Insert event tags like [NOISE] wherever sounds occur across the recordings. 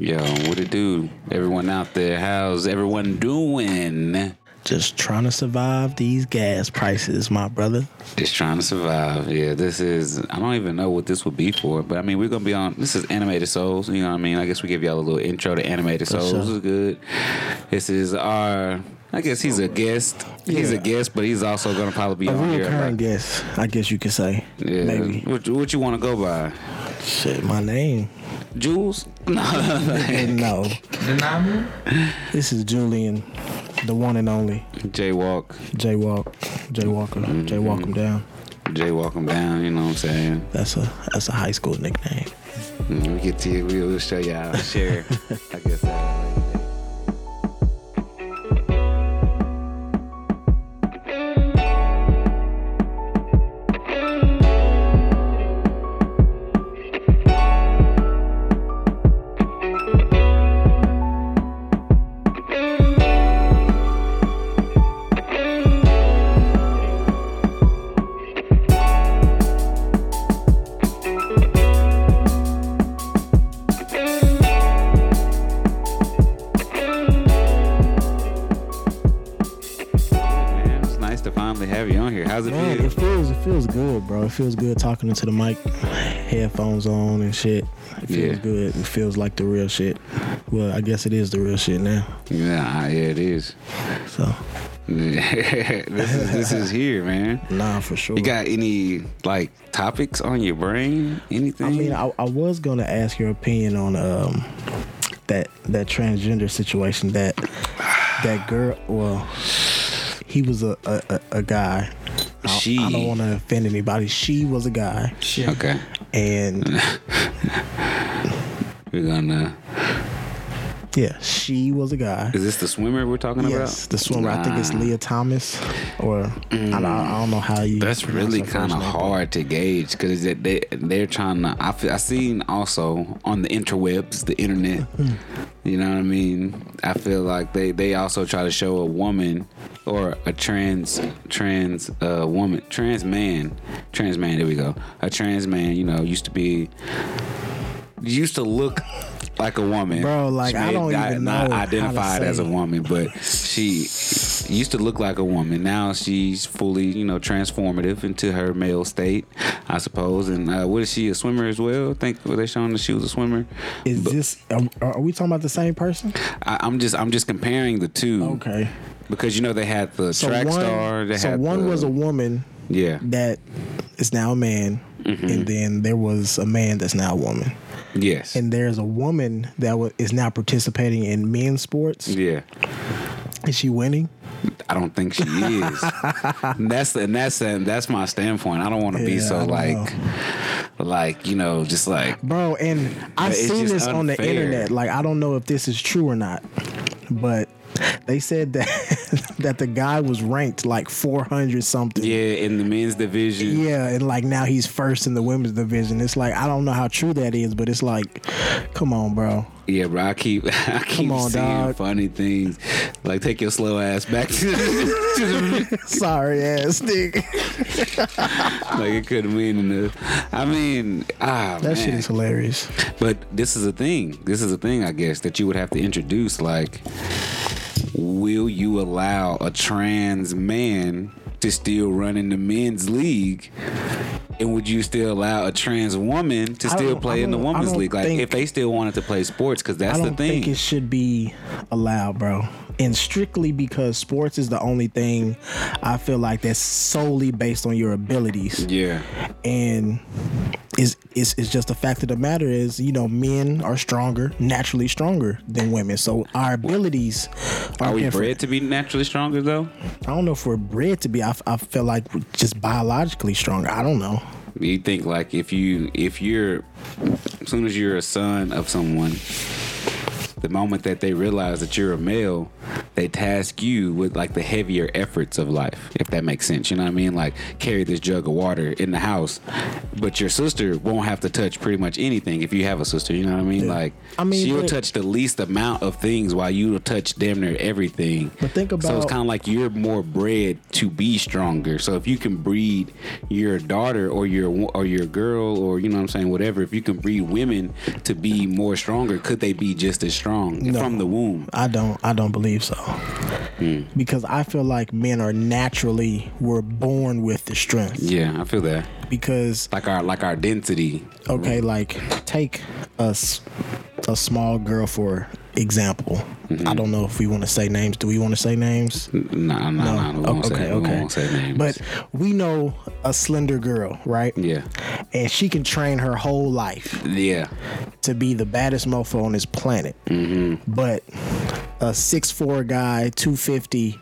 Yo, what it do? Everyone out there, how's everyone doing? Just trying to survive these gas prices, my brother. Just trying to survive. Yeah, this is. I don't even know what this would be for, but I mean, we're gonna be on. This is Animated Souls. You know what I mean? I guess we give y'all a little intro to Animated For Souls. sure. This is good. This is our. I guess he's a guest. He's a guest, but he's also gonna probably be A on here. reoccurring like- guest, I guess you could say. yeah. Maybe. What, what you want to go by? Shit, my name. Jules? [LAUGHS] No. [LAUGHS] no, Denominator? this is Julian, the one and only Jaywalk. Jaywalk, Jaywalker, Mm-hmm. Jaywalk him down. Jaywalk him down. You know what I'm saying? That's a that's a high school nickname. Mm, We get to you. We'll show y'all. Share. [LAUGHS] I guess. Talking into the mic, headphones on and shit. It feels Yeah. good. It feels like the real shit. Well, I guess it is the real shit now. Yeah, yeah, it is. So, [LAUGHS] this is this is here, man. nah, for sure. You got any like topics on your brain? Anything? I mean, I, I was gonna ask your opinion on um that that transgender situation. That that girl. Well, he was a a, a, a guy. I, She. I don't want to offend anybody. She was a guy, She, okay, and [LAUGHS] we're gonna. Yeah, she was a guy. Is this the swimmer we're talking Yes, about? the swimmer. I think it's Lia Thomas, or I, don't, I don't know how you. That's really kind of hard to gauge because they, they they're trying to. I feel, I seen also on the interwebs, the internet. You know what I mean? I feel like they they also try to show a woman or a trans trans uh, woman trans man trans man. There we go. A trans man. You know, used to be used to look. Like a woman, Bro, like, I don't not- even not know to identified as a woman, but she used to look like a woman. Now she's fully, you know, transformative into her male state, I suppose. And uh, what is she, a swimmer as well? I think were they showing that she was a swimmer? Is this? Are, are we talking about the same person? I, I'm just, I'm just comparing the two Okay. because you know they had the So track one, star. They so one the- was a woman yeah, that is now a man, Mm-hmm. and then there was a man that's now a woman, yes, and there's a woman that wa- is now participating in men's sports. yeah. Is she winning? I don't think she is. [LAUGHS] and that's and that's and that's my standpoint. I don't want to be Yeah, I so like, like you know, just like Bro, and I've seen this on the internet. Like, I don't know if this is true or not, but they said that [LAUGHS] that the guy was ranked like 400 something. yeah in the men's division. Yeah, and like now he's first in the women's division. It's like I don't know how true that is, but it's like, come on, bro. Yeah, bro. I keep [LAUGHS] I keep on, seeing dog. funny things. Like take your slow ass back to, the [LAUGHS] Sorry ass nigga. like it couldn't mean enough. I mean, ah That man. shit is hilarious. But this is a thing. This is a thing, I guess, that you would have to introduce. Like, will you allow a trans man to still run in the men's league? And would you still allow a trans woman to still play in the women's league? Like, think- if they still wanted to play sports, because that's I the don't thing. think it should be allowed, bro. And strictly because sports is the only thing I feel like that's solely based on your abilities. yeah. And it's, it's, it's just the fact of the matter is, you know, men are stronger, naturally stronger than women. So our abilities are, Are we different. bred to be naturally stronger, though? I don't know if we're bred to be. I, I feel like we're just biologically stronger. I don't know. You think like if you if you're as soon as you're a son of someone, the moment that they realize that you're a male, they task you with like the heavier efforts of life, if that makes sense. You know what I mean? Like carry this jug of water in the house, but your sister won't have to touch pretty much anything if you have a sister. You know what I mean? Like I mean, she'll but- touch the least amount of things while you will touch damn near everything. But think about so it's kind of like you're more bred to be stronger. So if you can breed your daughter or your or your girl or you know what I'm saying whatever, if you can breed women to be more stronger, could they be just as strong No. from the womb? I don't I don't believe so. Hmm. Because I feel like men are naturally were born with the strength. Yeah, I feel that. Because Like our like our density. okay, like take us a small girl for example. Mm-hmm. I don't know if we want to say names. Do we want to say names? Nah, nah. We Oh, won't okay, we okay. won't say names. But we know a slender girl, right? yeah, And she can train her whole life yeah, to be the baddest mofo on this planet. Mm-hmm. But a six four guy, 250,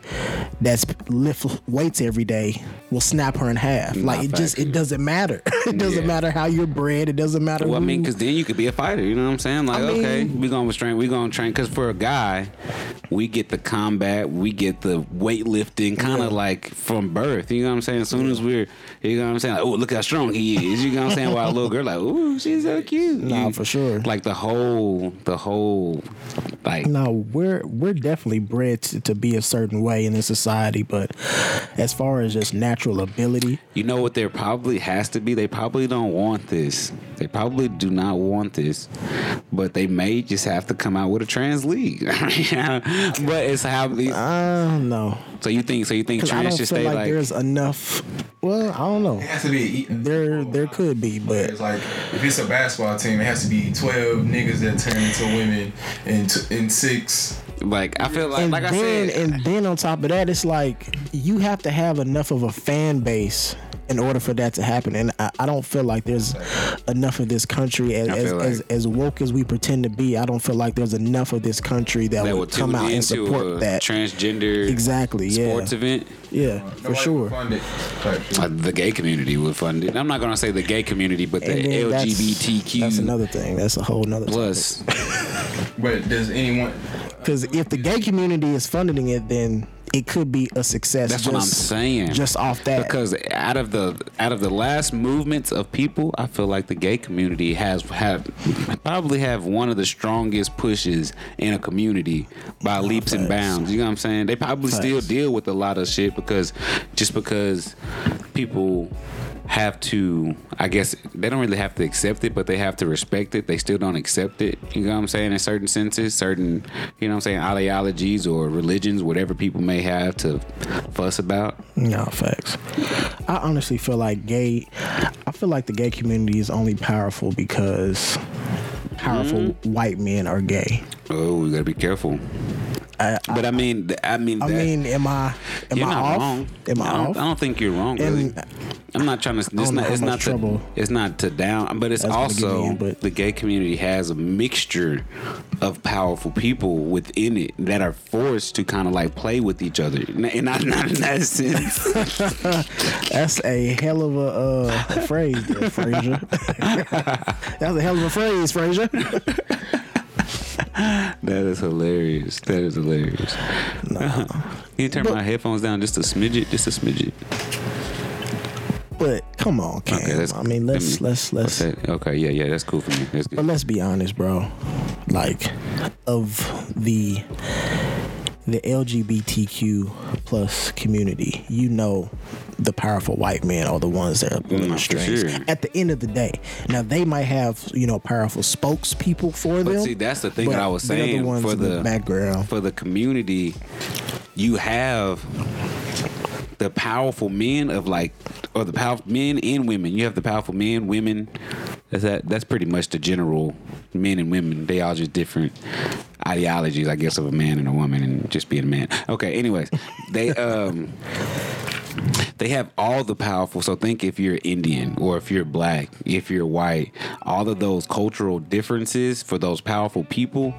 that's lift weights every day will snap her in half. like it just it doesn't matter. [LAUGHS] it doesn't Yeah. matter how you're bred. It doesn't matter. Well, I mean, because then you could be a fighter. You know what I'm saying? Like, I mean- okay, we're gonna train. We're gonna train. Because for a guy, we get the combat, we get the weightlifting, kind of Yeah. like from birth. You know what I'm saying? As soon as we're, you know what I'm saying? Like, oh, look how strong he is. You know what I'm saying? While a little girl, like, ooh, she's so cute. Nah, You- for sure. Like the whole, the whole, like. no, we're we're definitely bred to, to be a certain way in this society, but as far as just natural ability, You know what there probably has to be? They probably don't want this. They probably do not want this. But they may just have to come out with a trans league. [LAUGHS] but it's how the I don't know. so you think so you think Because I trans don't should feel stay like, like, there's enough. Well, I don't know. It has to be. There there could be, but It's like if it's a basketball team, it has to be twelve niggas that turn into women, and t- and six. Like I feel like and like I then said and then on top of that, it's like you have to have enough of a fan base in order for that to happen. And I, I don't feel like there's enough of this country as as, like- as as woke as we pretend to be. I don't feel like there's enough of this country that, that would would come out and support a that. transgender Exactly. Yeah. sports event. Yeah, for sure. Fund it. Uh, the gay community would fund it. I'm not gonna say the gay community, but the And then that's- LGBTQ That's another thing. That's a whole nother plus. But does anyone? Because if the gay community is funding it, then it could be a success. That's just, what I'm saying. Just off that. because out of the out of the last movements of people, I feel like the gay community has have probably have one of the strongest pushes in a community by ah, leaps and bounds. You know what I'm saying? They probably still deal with a lot of shit because just because people have to I guess they don't really have to accept it, but they have to respect it. They still don't accept it. You know what I'm saying? In certain senses, certain you know what I'm saying, ideologies or religions, whatever people may have to fuss about. No facts. I honestly feel like gay. I feel like the gay community is only powerful because powerful Mm-hmm. white men are gay. Oh, we gotta be careful. I, But I mean, I mean, I that, mean, am I am you're I not off? wrong. Am I, I off? I don't think you're wrong. Really. I'm not trying to. It's not. It's not to. It's not to down. But it's that's gonna get me also in, but- the gay community has a mixture of powerful people within it that are forced to kind of like play with each other, and not not in that sense. [LAUGHS] That's a hell of a uh, phrase, there, Frazier. [LAUGHS] That's a hell of a phrase, Frazier. [LAUGHS] that is hilarious. That is hilarious. Can you turn my headphones down just a smidget? Just a smidget. Come on, Cam. Okay. I mean, let's me- let's let's. Okay, okay, yeah, yeah, that's cool for me. That's But let's be honest, bro. Like, of the the LGBTQ plus community, you know, the powerful white men are the ones that are pulling Mm, the strings. sure. At the end of the day, now they might have you know powerful spokespeople for But them. see, that's the thing that I was saying the for in the, background. for the community. You have the powerful men of like, or the powerful men and women. You have the powerful men, women. That's that. That's pretty much the general men and women. They all just different ideologies, I guess, of a man and a woman, and just being a man. Okay. Anyways, they um. They have all the powerful. So think if you're Indian or if you're black, if you're white, all of those cultural differences for those powerful people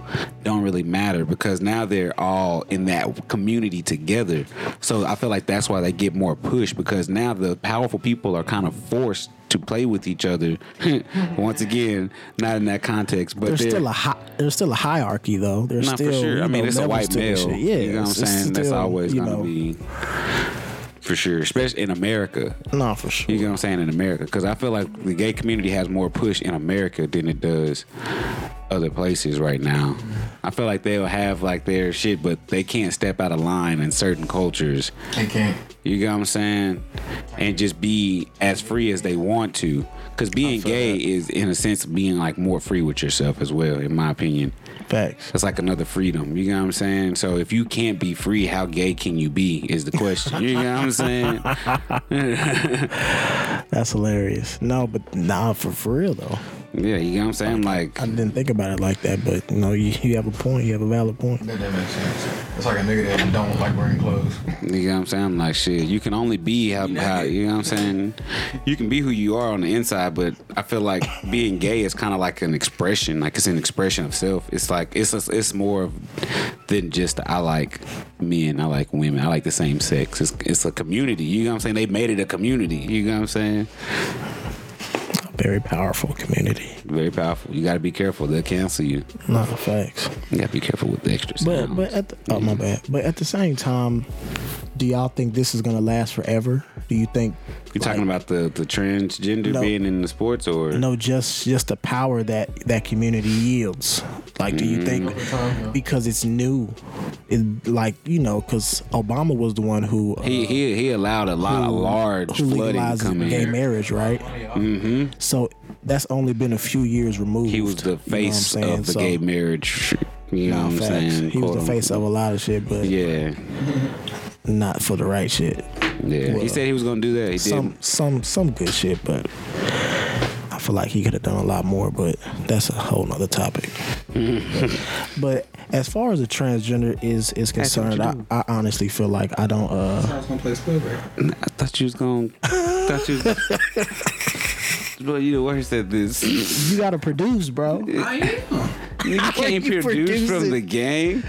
don't really matter because now they're all in that community together. So I feel like that's why they get more push because now the powerful people are kind of forced to play with each other. [LAUGHS] Once again, not in that context, but There's still a hi- there's still a hierarchy though. There's not still for sure. I mean, know, it's a white male. Yeah, you know what I'm saying. That's always gonna know, be for sure, especially in America. No, for sure. You know what I'm saying in America, because I feel like the gay community has more push in America than it does other places right now. I feel like they'll have like their shit, but they can't step out of line in certain cultures. They can't. You get what I'm saying? And just be as free as they want to. Because being gay that. is, in a sense, being like more free with yourself as well, in my opinion. Facts. It's like another freedom. You know what I'm saying? So if you can't be free, how gay can you be? Is the question. You know what I'm saying? [LAUGHS] That's hilarious. No, but nah, for for real though. Yeah, you know what I'm saying? Like, I didn't think about it like that, but you know, you, you have a point. You have a valid point. That, that makes sense. It's like a nigga that don't like wearing clothes. you know what I'm saying? Like, shit, you can only be how, how, you know what I'm saying? You can be who you are on the inside, but I feel like being gay is kind of like an expression, like it's an expression of self. It's like, it's a, it's more than just I like men, I like women, I like the same sex. It's, it's a community. You know what I'm saying? They made it a community. You know what I'm saying? Very powerful community. Very powerful. You got to be careful. They'll cancel you. No facts. You got to be careful with the extra But but at the, oh my bad. But at the same time, do y'all think this is gonna last forever? Do you think you talking about the the transgender No. being in the sports or no just just the power that that community yields? Like, do you think because it's new, it like you know, because Obama was the one who uh, he he he allowed a lot of who- large who flooding legalized come in. gay marriage, right? Mm-hmm. So that's only been a few years removed. He was the you know face of the So- gay marriage. You know Nah, what I'm facts. saying? He was the Quote, face of a lot of shit, but. Yeah, [LAUGHS] not for the right shit. yeah. Well, he said he was gonna do that. He Some did. some some good shit, but I feel like he could have done a lot more. But that's a whole nother topic. [LAUGHS] but as far as the transgender is is concerned, I, I honestly feel like I don't. uh I was gonna play Squidward. I thought you was gonna. thought you. Was, well, [LAUGHS] you the worst at this. You got to produce, bro. [LAUGHS] I am. You can't you produce from the game.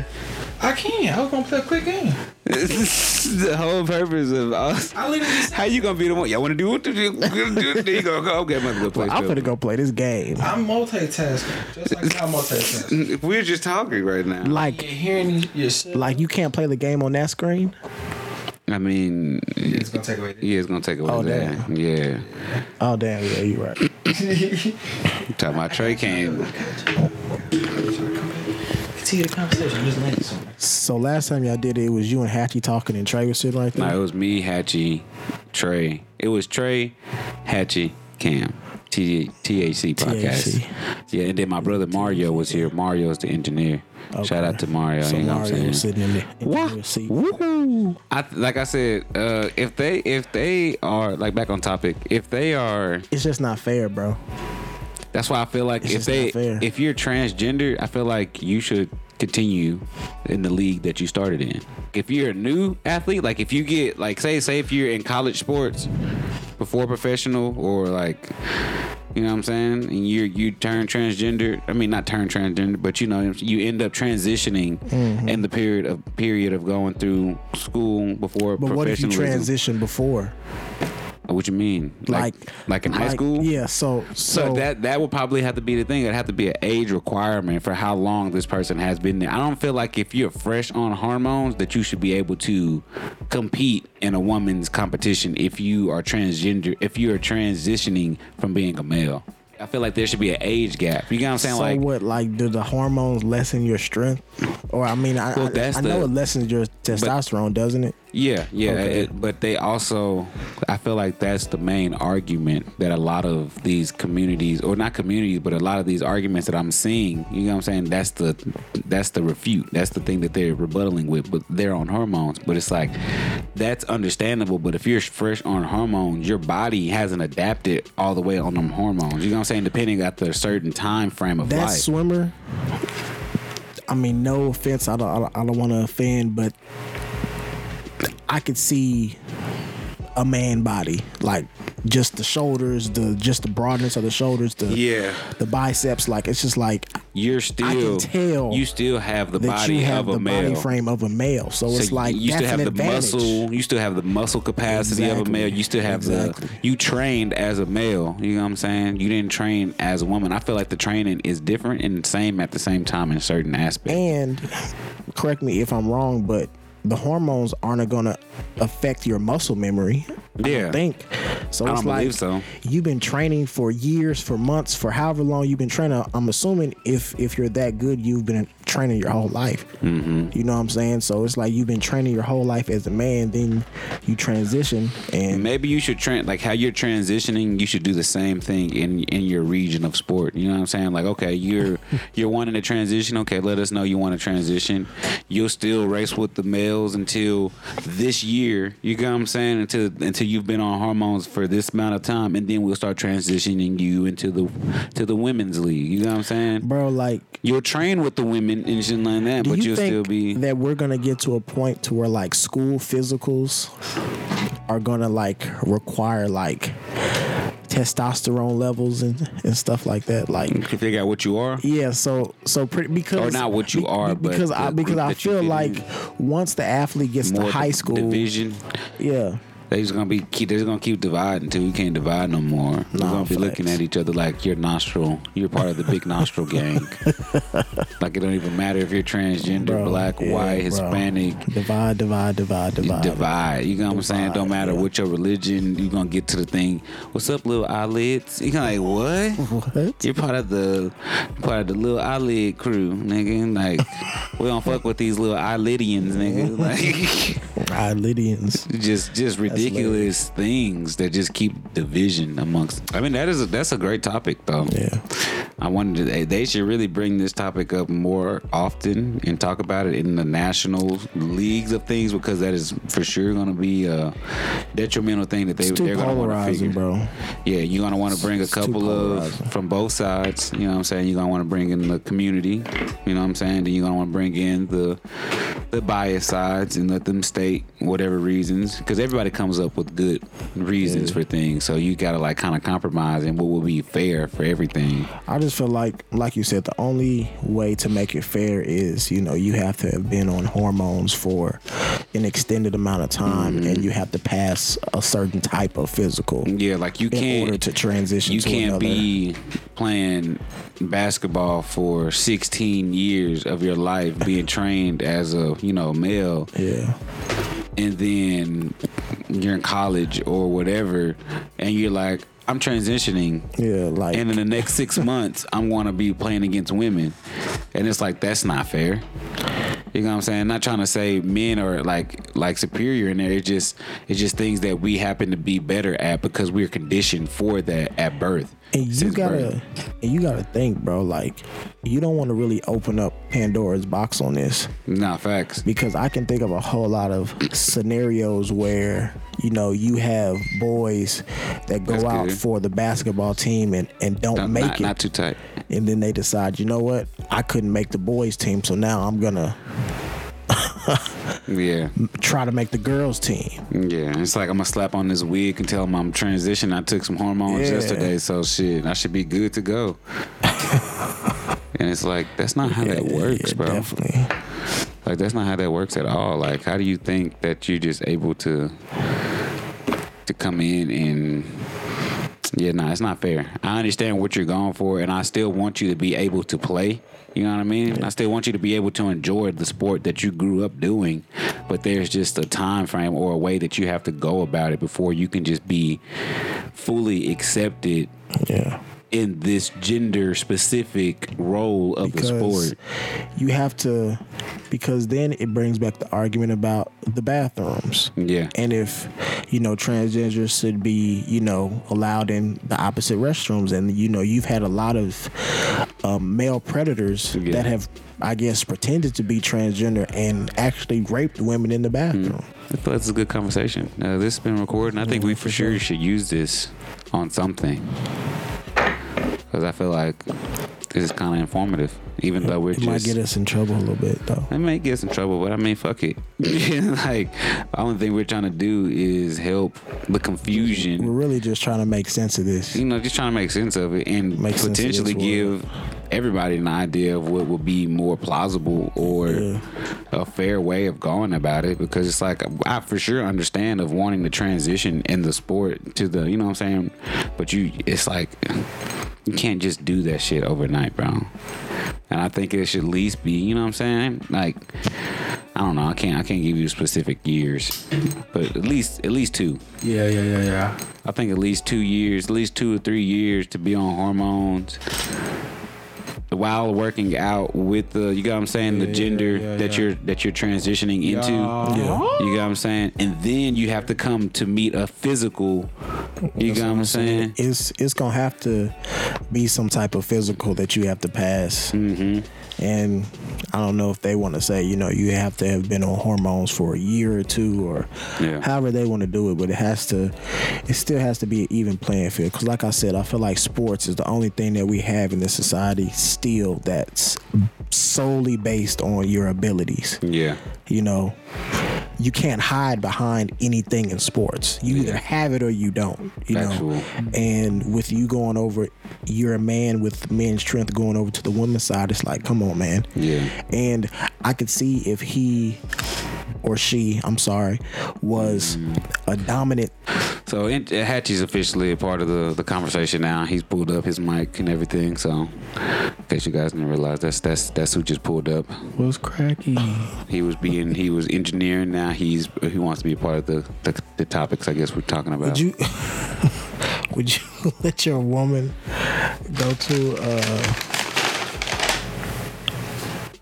I can. I was gonna play a quick game. The whole purpose of us. I literally said How you gonna be the one? Y'all want to do it? Do you- There you go. Go. Okay, I'm gonna go play. I'm gonna go play this game. I'm multitasking, just like y'all multitasking. [LAUGHS] We're just talking right now. Like You're hearing yourself. like you can't play the game on that screen. I mean, it's gonna take away. yeah, it's gonna take away Oh, that. Yeah. Oh damn, yeah, you're right. [LAUGHS] Talking about Trey came. Continue the conversation. I'm just making something. So last time y'all did it, it was you and Hachie talking and Trey was sitting right there. No, it was me, Hachie, Trey. It was Trey, Hachie, Cam. T- THC podcast. THC. Yeah, and then my brother Mario was here. Mario's the engineer. Shout out to Mario. So you know what Mario I'm saying? sitting in the What? engineer seat. Woohoo! I like I said, uh, if they if they are like back on topic, if they are, It's just not fair, bro. That's why I feel like It's if they if you're transgender, I feel like you should continue in the league that you started in. If you're a new athlete, like if you get like say say if you're in college sports before professional or like you know what I'm saying, and you you turn transgender. I mean, not turn transgender, but you know you end up transitioning Mm-hmm. in the period of period of going through school before. Professional But what if you transitioned before? What you mean? Like like, in high like- school? Yeah. So So, so, that that would probably have to be the thing. It'd have to be an age requirement for how long this person has been there. I don't feel like if you're fresh on hormones that you should be able to compete in a woman's competition if you are transgender, if you are transitioning from being a male. I feel like there should be an age gap. You get what I'm saying? so like what? Like, do the hormones lessen your strength? Or I mean, I Well, I, I know the- it lessens your testosterone, doesn't it? Yeah, yeah, Okay. it, but they also, I feel like that's the main argument that a lot of these communities, or not communities, but a lot of these arguments that I'm seeing, you know what I'm saying? That's the, that's the refute. That's the thing that they're rebuttaling with. But they're on hormones. But it's like, that's understandable. But if you're fresh on hormones, your body hasn't adapted all the way on them hormones. You know what I'm saying? Depending at the certain time frame of That life. swimmer. I mean, no offense. I don't. I don't, I don't want to offend, but I could see a man body, like just the shoulders, the just the broadness of the shoulders, the Yeah. the biceps. Like it's just like You're still I can tell you still have the body you have of a the male. body frame of a male. So, So it's like you still have the advantage. muscle. You still have the muscle capacity of a male. You still have Exactly. the. You trained as a male. You know what I'm saying? You didn't train as a woman. I feel like the training is different and same at the same time in certain aspects. And correct me if I'm wrong, but the hormones aren't gonna affect your muscle memory. I Yeah. don't think. So I it's don't like believe so. you've been training for years, for months, for however long you've been training. I'm assuming if if you're that good, you've been training your whole life. Mm-hmm. You know what I'm saying? So it's like you've been training your whole life as a man. Then you transition, and Maybe you should train like how you're transitioning. You should do the same thing in in your region of sport. You know what I'm saying? Like, okay, you're [LAUGHS] you're wanting to transition. Okay, let us know you want to transition. You'll still race with the males until this year. You know what I'm saying? Until until you've been on hormones for this amount of time, and then we'll start transitioning you into the to the women's league. You know what I'm saying? bro, like. You'll train with the women and shit like that, Do but you you'll think still be. that we're gonna get to a point to where like school physicals are gonna like require like testosterone levels and, and stuff like that? Like to figure out what you are. yeah, so so pretty because Or not what you are, but because I because I feel like once the athlete gets to high school, division. yeah, They just gonna be keep. They're just gonna keep dividing until we can't divide no more. We're gonna be looking at each other like you're nostril. You're part of the big nostril gang. [LAUGHS] like it don't even matter if you're transgender, bro, black, yeah, white, bro. Hispanic. divide, divide, divide, divide. Divide. You know what I'm saying? Don't matter what your religion. You are gonna get to the thing. What's up, little eyelids? You gonna like what? What? You're part of the part of the little eyelid crew, nigga. Like we don't fuck with these little eyelidians, nigga. [LAUGHS] Like. [LAUGHS] Eyelidians. just just ridiculous things that just keep division amongst. I mean, that is a, that's a great topic though. Yeah. I wanted to. They, should really bring this topic up more often and talk about it in the national leagues of things because that is for sure going to be a detrimental thing that they It's they're going to want to figure. bro. Yeah, you're gonna want to bring a couple of from both sides. You know what I'm saying? You're gonna want to bring in the community. You know what I'm saying? Then you're gonna want to bring in the the bias sides and let them state whatever reasons because everybody comes up with good reasons Yeah. for things. So you gotta like kind of compromise and what will be fair for everything. I just feel like, like you said, the only way to make it fair is, you know, you have to have been on hormones for an extended amount of time, Mm-hmm. and you have to pass a certain type of physical Yeah, like you in can't order to transition. you to can't another. be playing basketball for 16 years of your life being trained as a you know male Yeah, and then you're in college or whatever and you're like i'm transitioning yeah, like and in the next six months i'm going to be playing against women and it's like that's not fair you know what I'm saying? Not trying to say men are like like superior in there. It's just it's just things that we happen to be better at because we're conditioned for that at birth. And you gotta, and you gotta think, bro. Like, you don't want to really open up Pandora's box on this Nah, facts. because I can think of a whole lot of scenarios where you know you have boys that go That's out good. for the basketball team and and don't Not, make not, it, not too tight. and then they decide, you know what, I couldn't make the boys team, so now I'm gonna [LAUGHS] Yeah, try to make the girls team. yeah. It's like I'm gonna slap on this wig and tell them I'm transitioning. I took some hormones Yeah. yesterday, so shit, I should be good to go. [LAUGHS] and it's like that's not how that works, yeah, bro. Definitely. Like that's not how that works at all. Like how do you think that you're just able to to come in and yeah, nah, it's not fair. I understand what you're going for and I still want you to be able to play. You know what I mean? I still want you to be able to enjoy the sport that you grew up doing, but there's just a time frame or a way that you have to go about it before you can just be fully accepted Yeah. In this gender specific role of the sport. you have to because then it brings back the argument about the bathrooms. Yeah. And if, you know, transgenders should be, you know, allowed in the opposite restrooms. And, you know, you've had a lot of um, male predators Yeah. that have, I guess, pretended to be transgender and actually raped women in the bathroom. I feel like it's a good conversation. Uh, this has been recording. I think we for sure should use this on something. Because I feel like this is kind of informative, even though we're It might get us in trouble a little bit though. it may get us in trouble, but I mean, fuck it. [LAUGHS] like, the only thing we're trying to do is help the confusion. We're really just trying to make sense of this. You know, just trying to make sense of it and Make potentially give everybody an idea of what would be more plausible or Yeah. a fair way of going about it. Because it's like I for sure understand of wanting to transition in the sport to the, you know what I'm saying. But you, it's like you can't just do that shit overnight, bro. And I think it should at least be, you know what I'm saying? Like, I don't know. I can't. I can't give you specific years, but at least at least two. Yeah, yeah, yeah, yeah. I think at least two years, at least two or three years to be on hormones while working out with the you got what I'm saying the gender yeah, that yeah. you're that you're transitioning into. Yeah. You got what I'm saying? And then you have to come to meet a physical you got what I'm saying? It's it's gonna have to be some type of physical that you have to pass. Mm-hmm. And I don't know if they want to say, you know, you have to have been on hormones for a year or two or Yeah. however they want to do it, but it has to, it still has to be an even playing field. Because, like I said, I feel like sports is the only thing that we have in this society still that's solely based on your abilities. Yeah. You know, you can't hide behind anything in sports. You either have it or you don't. You Factual. know, and with you going over, you're a man with men's strength going over to the women's side. It's like, come on, man. Yeah. And I could see if he or she, I'm sorry, was a dominant. So in- Hachie's officially a part of the, the conversation now. He's pulled up his mic and everything. So in case you guys didn't realize, that's that's that's who just pulled up. What's cracking? He was being he was engineering. Now he's he wants to be a part of the the, the topics I guess we're talking about. Would you? [LAUGHS] would you [LAUGHS] let your woman go to uh,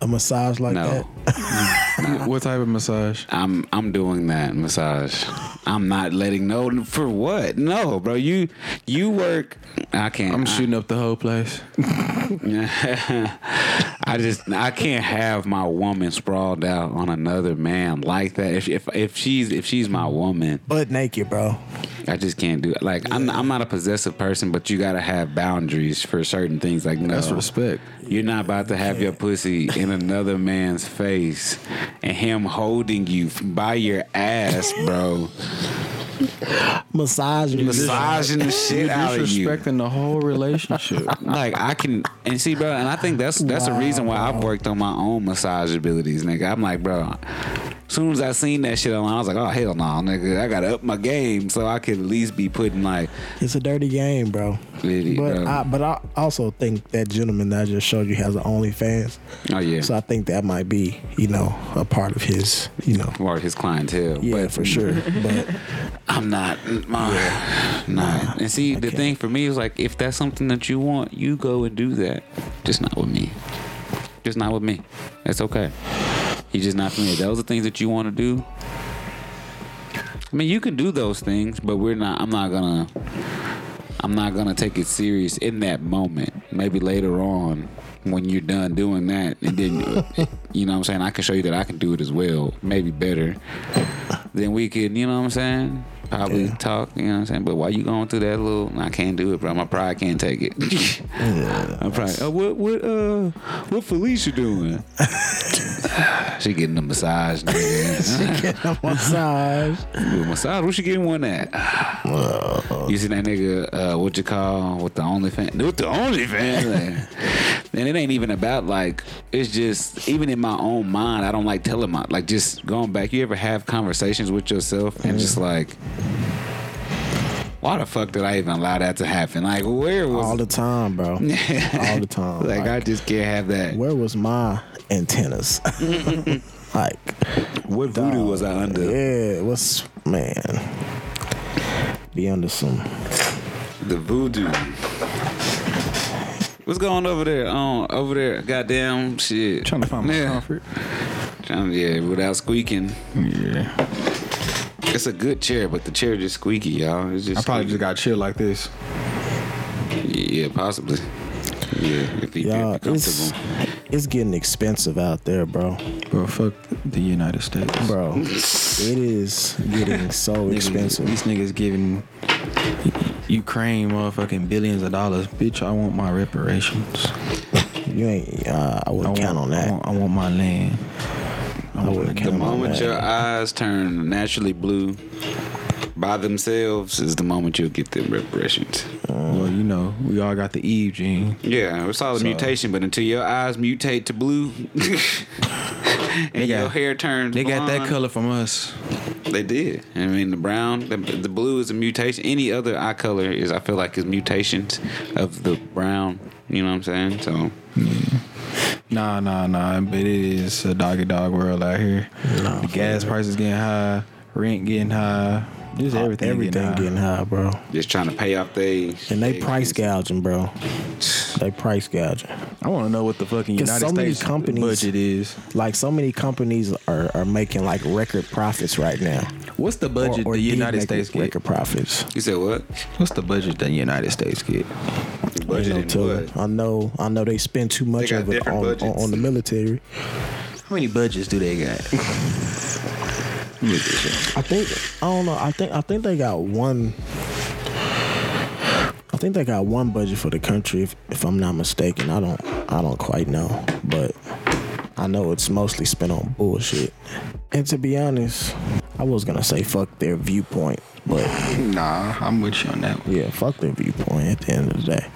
a massage like no. that? [LAUGHS] what type of massage? I'm I'm doing that massage. I'm not letting no for what? No, bro. You you work. I can't. I'm I- shooting up the whole place. [LAUGHS] I just I can't have my woman sprawled out on another man like that. If if if she's if she's my woman, Butt naked, bro. I just can't do it. Like I'm I'm not a possessive person, but you gotta have boundaries for certain things. Like no, That's respect. You're not about to have your pussy in another man's face and him holding you by your ass, bro. Massage. Massaging the shit You're out of you. disrespecting the whole relationship. [LAUGHS] like I can and see, bro, and I think that's that's the reason why I've worked on my own massage abilities, nigga. I'm like, bro. As soon as I seen that shit online, I was like, oh hell no, nigga. I gotta up my game so I can at least be putting like, It's a dirty game, bro. really, But bro. I, but I also think that gentleman that I just showed you has an OnlyFans. oh yeah, So I think that might be, you know, a part of his, you know. or his clientele. Yeah, but for sure. [LAUGHS] But I'm not, my, nah. And see, the can't. thing for me is like, if that's something that you want, you go and do that. Just not with me. Just not with me. That's okay. He's just not me. Those are things that you want to do. I mean, you can do those things, but we're not. I'm not gonna. I'm not gonna take it serious in that moment. Maybe later on, when you're done doing that, and then [LAUGHS] you know what I'm saying. I can show you that I can do it as well, maybe better. Then we could, you know what I'm saying. Probably Yeah. talk, you know what I'm saying. But why you going through that little? I can't do it, bro. My pride can't take it. I'm probably. Oh, what what uh what Felicia doing? [SIGHS] she getting a massage, nigga. [LAUGHS] She [LAUGHS] getting a massage. With massage, where she getting one at? you see that nigga? Uh, what you call with the OnlyFans? With the OnlyFans, [LAUGHS] like, and it ain't even about like. It's just even in my own mind, I don't like telling my like just going back. You ever have conversations with yourself and just mm-hmm. like. Why the fuck did I even allow that to happen? Like, where was All the time, bro. [LAUGHS] All the time. like, I just can't have that. where was my antennas? [LAUGHS] like, What voodoo was I under? yeah, what's man? Be under some. The voodoo. What's going over there? On over there, goddamn shit. Trying to find my yeah. comfort. Trying, yeah, without squeaking. Yeah. It's a good chair, but the chair just squeaky, y'all. It's just I probably just got chill like this. yeah, possibly. Yeah, if he Y'all, be it's comfortable. it's getting expensive out there, bro. Bro, fuck the United States. Bro, [LAUGHS] it is getting so expensive. These niggas giving Ukraine motherfucking billions of dollars. Bitch, I want my reparations. You ain't. Uh, I wouldn't I count want, on I that. want, I want my land. I wouldn't The count on moment your eyes turn naturally blue by themselves is the moment you'll get them reparations. Well, you know, we all got the Eve gene. Yeah, it's all a mutation, but until your eyes mutate to blue [LAUGHS] and They your hair turns They got that color from us. They did. I mean, the brown, the, the blue is a mutation. Any other eye color is, I feel like, is mutations of the brown. You know what I'm saying? So Nah, nah, nah. But it is a doggy dog world out here. Nah, the gas prices getting high, rent getting high, just everything, Everything getting, high. getting high, bro. just trying to pay off they And they price gouging, bro. They price gouging. I want to know what the fucking 'Cause United so many States companies- budget is. Like so many companies are, are making like record profits right now. What's the budget or, or the United States get? record profits. You said what? What's the budget the United States get? Budget You know, and I know. I know they spend too much of it on, on, on the military. How many budgets do they got? I think I don't know. I think I think they got one. I think they got one budget for the country, if, if I'm not mistaken. I don't I don't quite know, but I know it's mostly spent on bullshit. And to be honest, I was gonna say fuck their viewpoint, but Nah, I'm with you on that one. yeah, fuck their viewpoint at the end of the day.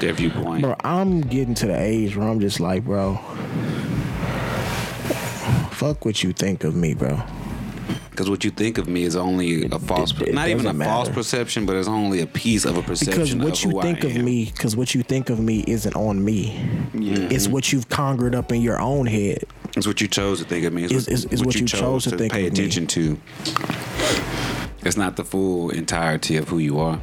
Their viewpoint. Bro, I'm getting to the age where I'm just like, bro, fuck what you think of me, bro. Because what you think of me is only a false, it- it not even a doesn't false perception, but it's only a piece of a perception Because of what you who think of me, because what you think of me isn't on me. It's what you've conjured up in your own head. It's what you chose to think of me. It's, Is- is- is what you chose to think pay of me. attention to. It's not the full entirety of who you are.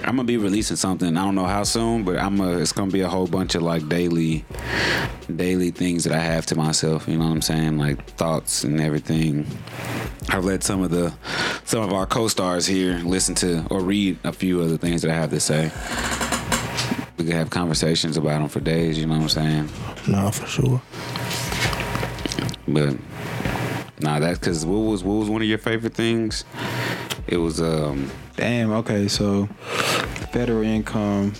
I'm gonna be releasing something. I don't know how soon, but I'm a, it's gonna be a whole bunch of like daily, daily things that I have to myself. You know what I'm saying? Like thoughts and everything. I've let some of the some of our co-stars here listen to or read a few of the things that I have to say. We could have conversations about them for days. You know what I'm saying? No, for sure. But nah, that's because what was what was one of your favorite things? It was um Damn. Okay, so federal income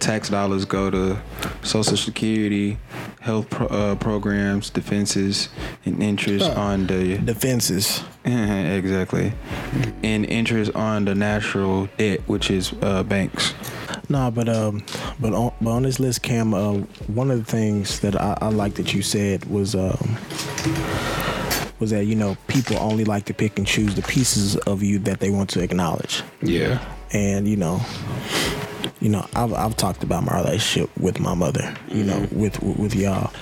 tax dollars go to Social Security, health pro- uh, programs, defenses, and interest Huh. on the Defenses. [LAUGHS] exactly, and interest on the national debt, which is uh, banks. No, but um, but on, but on this list, Cam, uh, one of the things that I, I like that you said was um, was that you know people only like to pick and choose the pieces of you that they want to acknowledge, yeah. and you know, you know, I've I've talked about my relationship with my mother, you know, mm-hmm. with with y'all,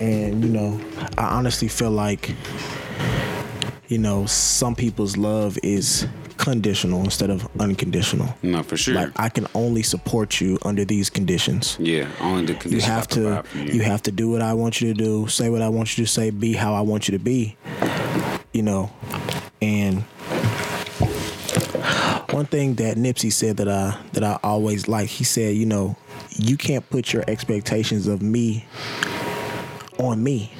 and you know, I honestly feel like, you know, some people's love is conditional instead of unconditional. No, for sure. Like I can only support you under these conditions. yeah, only the conditions. You have to for you have to do what I want you to do, say what I want you to say, be how I want you to be. You know. And one thing that Nipsey said that I that I always like, he said, you know, you can't put your expectations of me on me.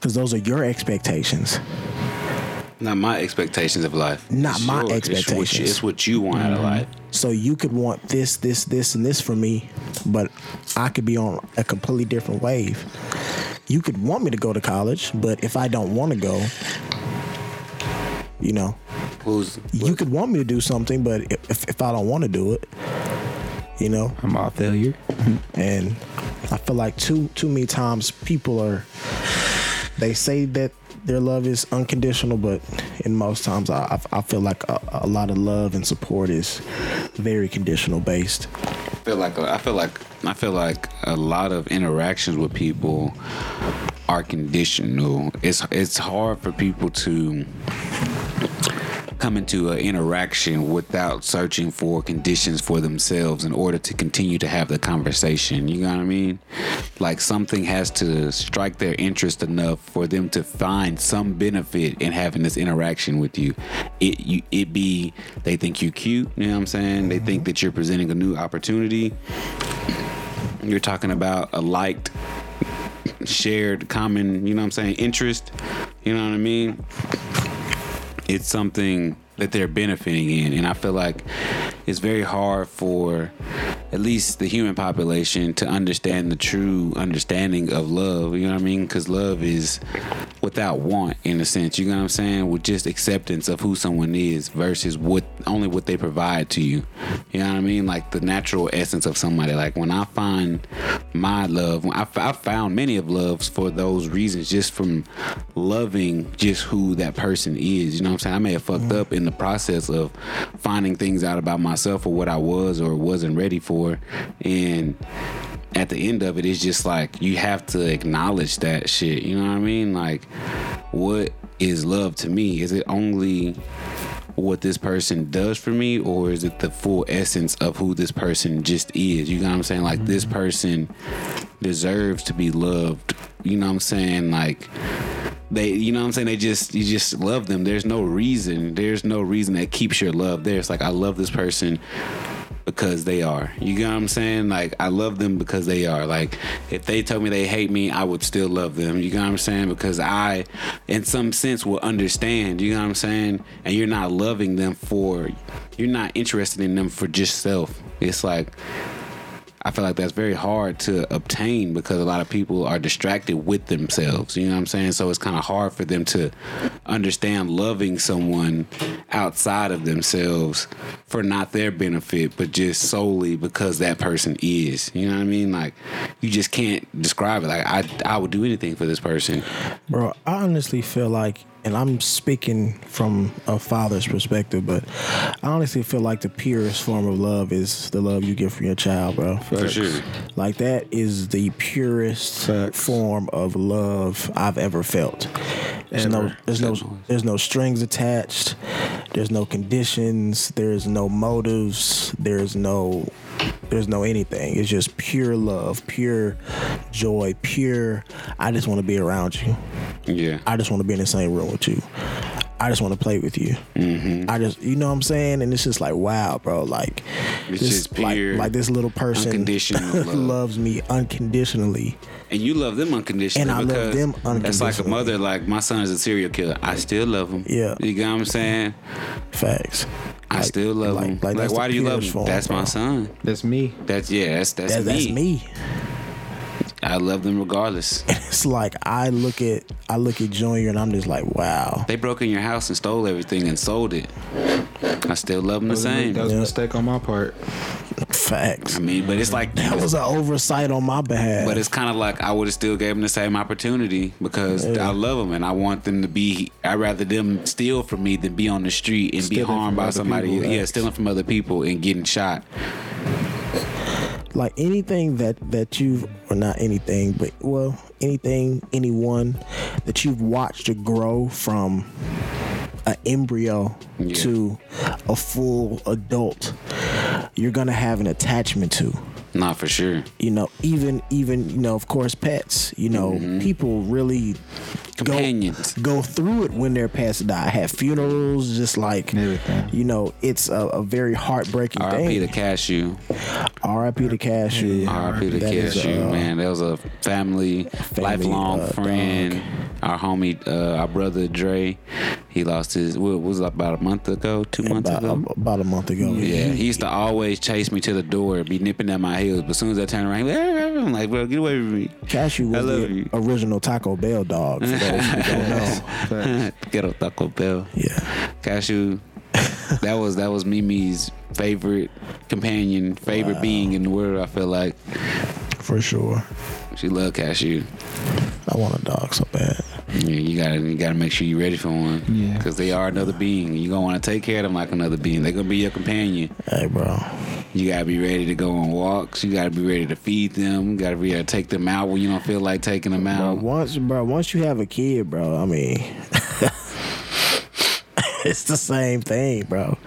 Cause those are your expectations. Not my expectations of life. Not my yours. It's what, you, expectations. it's what you want out of mm-hmm. life. So you could want this, this, this, and this from me, but I could be on a completely different wave. You could want me to go to college, but if I don't want to go, you know, Who's you could want me to do something, but if, if I don't want to do it, you know, I'm all failure. [LAUGHS] and I feel like too too many times people are they say that their love is unconditional, but in most times I I feel like a, a lot of love and support is very conditional based. I feel like I feel like I feel like a lot of interactions with people are conditional. It's it's hard for people to come into an interaction without searching for conditions for themselves in order to continue to have the conversation. You know what I mean? Like something has to strike their interest enough for them to find some benefit in having this interaction with you. It you it be they think you cute, you know what I'm saying? They think mm-hmm. that you're presenting a new opportunity. You're talking about a liked shared common, you know what I'm saying, interest. You know what I mean? It's something that they're benefiting in. And I feel like it's very hard for at least the human population to understand the true understanding of love. You know what I mean? Because love is without want, in a sense. You know what I'm saying? With just acceptance of who someone is versus what only what they provide to you. You know what I mean? Like the natural essence of somebody. Like when I find my love, when I, f- I found many of loves for those reasons, just from loving just who that person is. You know what I'm saying? I may have fucked mm-hmm. up in the process of finding things out about myself or what I was or wasn't ready for, and at the end of it, it's just like you have to acknowledge that shit. You know what I mean? Like, what is love to me? Is it only what this person does for me, or is it the full essence of who this person just is? You know what I'm saying? Like, this mm-hmm. person deserves to be loved. You know what I'm saying? Like, they you know what I'm saying? They just you just love them. There's no reason there's no reason that keeps your love there. It's like I love this person because they are. You know what I'm saying? Like I love them because they are. Like if they told me they hate me I would still love them. You know what I'm saying? Because I in some sense will understand. You know what I'm saying? And you're not loving them for you're not interested in them for just self. It's like I feel like that's very hard to obtain because a lot of people are distracted with themselves. You know what I'm saying? So it's kind of hard for them to understand loving someone outside of themselves for not their benefit, but just solely because that person is. You know what I mean? Like you just can't describe it. Like I, I would do anything for this person. Bro, I honestly feel like, and I'm speaking from a father's perspective, but I honestly feel like the purest form of love is the love you get from your child, bro. For sure. Like that is the purest Facts. form of love I've ever felt. There's no, Ever. there's no, there's no strings attached. There's no conditions. There's no motives. There's no, there's no anything. It's just pure love, pure joy, pure. I just want to be around you. Yeah. I just want to be in the same room with you. I just want to play with you. Mm-hmm. I just, you know what I'm saying? And it's just like, wow, bro. Like, It's this, just pure, like, like this little person unconditional [LAUGHS] love. loves me unconditionally. And you love them unconditionally. And I love them them That's like a mother. Like my son is a serial killer. I still love him. Yeah. You get what I'm saying? Facts. I Like- still love like- him. like Like, why do you love purest him? form, that's my son. That's me. That's yeah. That's that's, That, me. that's me. I love them regardless. [LAUGHS] It's like I look at I look at Junior and I'm just like, wow. They broke in your house and stole everything and sold it. I still love them the That was a- same. That was a mistake on my part. Facts. I mean, but it's like That was an oversight on my behalf. But it's kind of like I would have still gave them the same opportunity because Yeah. I love them and I want them to be. I'd rather them steal from me than be on the street and be harmed by somebody. people, yeah, stealing from other people and getting shot. like anything that that you've or not anything but well anything anyone that you've watched to grow from an embryo Yeah. to a full adult you're gonna have an attachment to Not for sure. you know even even you know of course pets you know people really Companions. go, go through it when their pets die have funerals just like Everything. you know it's a, a very heartbreaking thing. R.I.P. thing to Cashew. R.I.P. to Cashew R.I.P. to That is, Cashew, uh, man. That was a family, lifelong uh, friend. dog. Our homie, uh, our brother Dre, he lost his. What was it, about a month ago? Two months about, ago. about a month ago. Yeah, he used to always chase me to the door, be nipping at my heels. But as soon as I turn around, he like, I'm like, bro, get away from me. Cashew I was love the you. original Taco Bell dog. For those who don't know. [LAUGHS] Get a Taco Bell. Yeah, Cashew. that was that was Mimi's favorite companion, favorite being in the world. I feel like for sure. she loved Cashew. I want a dog so bad. Yeah, you gotta you gotta make sure you're ready for one. Yeah. Because they are another being. You are gonna want to take care of them like another being. They're gonna be your companion. Hey, bro. You gotta be ready to go on walks. You gotta be ready to feed them. You gotta be able to take them out when you don't feel like taking them Bro, out. once, bro, once you have a kid, bro, I mean, [LAUGHS] it's the same thing, bro.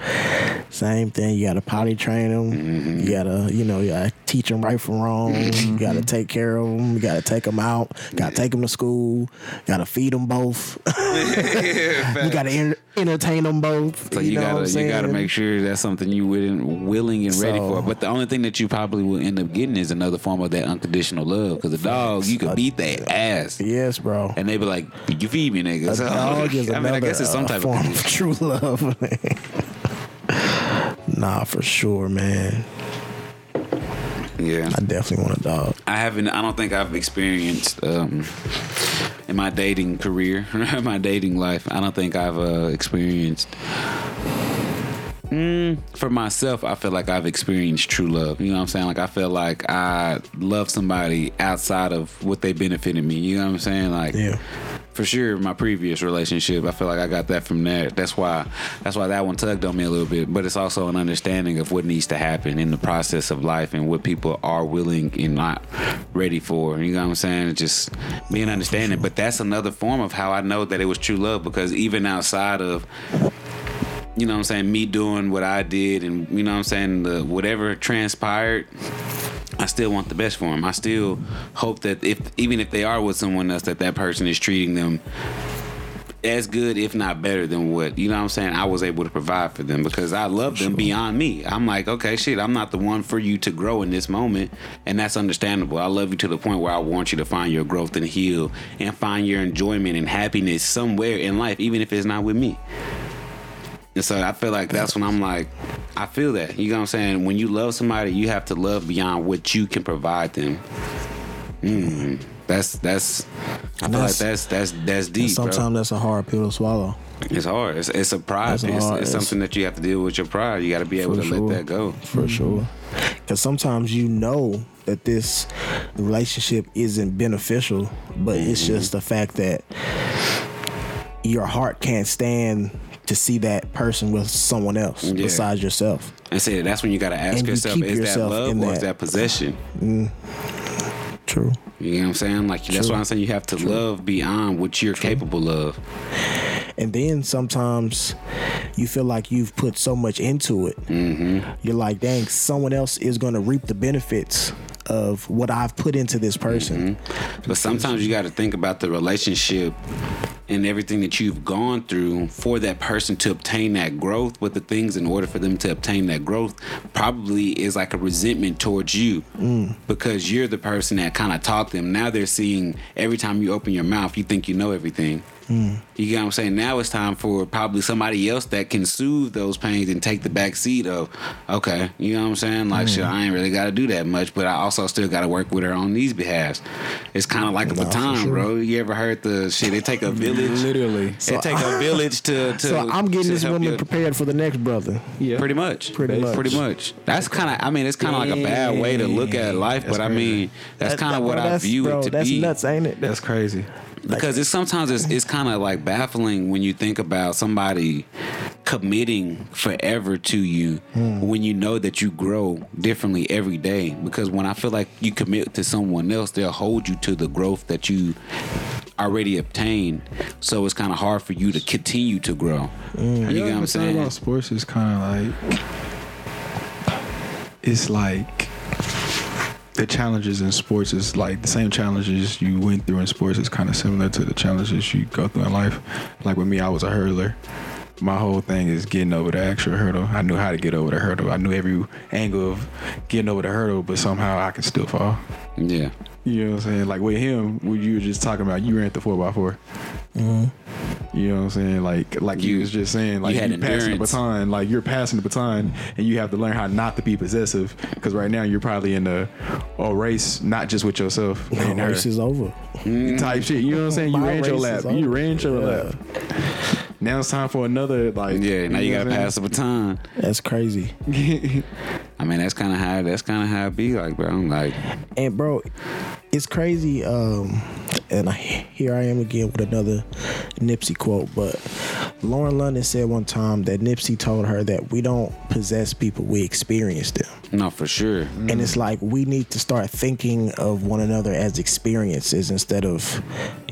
Same thing. You gotta potty train them. Mm-hmm. You gotta, you know, you gotta teach them right from wrong. You gotta take care of them. You gotta take them out. Gotta take them to school. Gotta feed them both. [LAUGHS] [LAUGHS] you gotta en- entertain them both. So you, know gotta you gotta make sure that's something you willing, willing and ready So- for. But the only thing that you probably will end up getting is another form of that unconditional love. Because the dog, you A- could beat their ass, Yes, bro. and they be like, "You feed me, nigga." A So, dog is [LAUGHS] I mean, I guess it's some uh, type form of of true love. Nah, for sure, man. Yeah. I definitely want a dog. I haven't. I don't think I've experienced um, in my dating career, [LAUGHS] my dating life. I don't think I've uh, experienced. Mm, for myself, I feel like I've experienced true love. You know what I'm saying? Like I feel like I love somebody outside of what they benefited me. You know what I'm saying? Like Yeah. For sure my previous relationship i feel like i got that from there that's why that's why that one tugged on me a little bit. But it's also an understanding of what needs to happen in the process of life and what people are willing and not ready for. You know what i'm saying? Just being understanding. But that's another form of how i know that it was true love because even outside of you know what I'm saying, me doing what I did and you know what I'm saying, the whatever transpired, I still want the best for them. I still hope that if even if they are with someone else that that person is treating them as good if not better than what you know what I'm saying I was able to provide for them because I love them beyond me. I'm like, okay, shit, I'm not the one for you to grow in this moment and that's understandable. I love you to the point where I want you to find your growth and heal and find your enjoyment and happiness somewhere in life even if it's not with me. And so I feel like that's when I'm like, I feel that. You know what I'm saying? When you love somebody, you have to love beyond what you can provide them. Mm, that's that's. I feel like That's- that's that's that's deep. Sometimes that's a hard pill to swallow. It's hard. It's, it's a pride. It's, hard. it's It's- something that you have to deal with your pride. You got to be able to sure. let that go. for sure. Because sometimes you know that this relationship isn't beneficial, but it's Mm-hmm. just the fact that your heart can't stand to see that person with someone else Yeah. besides yourself. And say that's when you got to ask And yourself: keep Is that love or is that. that possession? True. You know what I'm saying? Like that's why I'm saying you have to love beyond what you're capable of. And then sometimes you feel like you've put so much into it. Mm-hmm. You're like, dang, someone else is going to reap the benefits of what I've put into this person. Mm-hmm. But sometimes you got to think about the relationship and everything that you've gone through for that person to obtain that growth. But the things in order for them to obtain that growth probably is like a resentment towards you mm. because you're the person that kind of taught them. Now they're seeing every time you open your mouth, you think you know everything. You get what I'm saying? Now it's time for probably somebody else that can soothe those pains and take the back seat of, okay, you know what I'm saying? Like, shit, mm. I ain't really got to do that much, but I also still got to work with her on these behalfs. It's kind of like a Nah, baton, sure. bro. You ever heard the shit? It take a village. Literally. it take a [LAUGHS] village to. to So I'm getting this woman you- prepared for the next brother. Yeah. Pretty much. Pretty much. Pretty much. That's kind of. I mean, it's kind of like a bad way to look at life, That's but I mean, that's That- kind of that- what bro, I view bro, it to that's be. nuts, ain't it? That's crazy. Because it's sometimes it's, it's kind of like baffling when you think about somebody committing forever to you hmm. when you know that you grow differently every day. Because when i feel like you commit to someone else they'll hold you to the growth that you already obtained. So it's kind of hard for you to continue to grow. Hmm. You know what i'm the thing saying? about sports. Is kind of like it's like the challenges in sports is like the same challenges you went through in sports is kind of similar to the challenges you go through in life. Like with me, I was a hurdler. My whole thing is getting over the actual hurdle. I knew how to get over the hurdle. I knew every angle of getting over the hurdle, but somehow I can still fall. yeah You know what I'm saying? Like with him, what you were just talking about, you ran the four x 4 mm-hmm. You know what I'm saying? Like like you, You- was just saying, like you you, had passing the baton, like you're passing the baton, and you have to learn how not to be possessive. Because right now you're probably in a, a race, not just with yourself, My and her race is over. type shit. You know what I'm saying? You My ran your lap. You ran your Yeah. lap. Now it's time for another. Like yeah now you know gotta pass the baton That's crazy. [LAUGHS] i mean that's kind of how that's kind of how it be like bro I'm like And bro, it's crazy. Um, and I, here I am again with another Nipsey quote. But Lauren London said one time that Nipsey told her that we don't possess people, we experience them. no for sure And it's like we need to start thinking of one another as experiences instead of,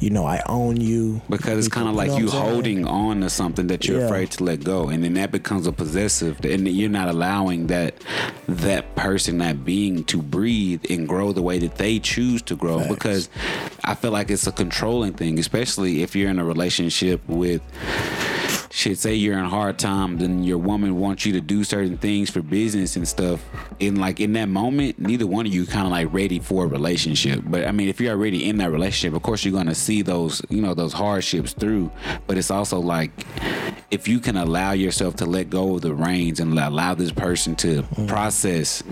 you know, I own you. because it's kind of like you holding on to something that you're Yeah. afraid to let go and then that becomes a possessive and you're not allowing that that person that being to breathe and grow the way that they choose to grow. Because i feel like it's a controlling thing especially if you're in a relationship with shit say you're in hard times then your woman wants you to do certain things for business and stuff. And like in that moment neither one of you kind of like ready for a relationship. But i mean if you're already in that relationship of course you're going to see those you know those hardships through. But it's also like if you can allow yourself to let go of the reins and allow this person to process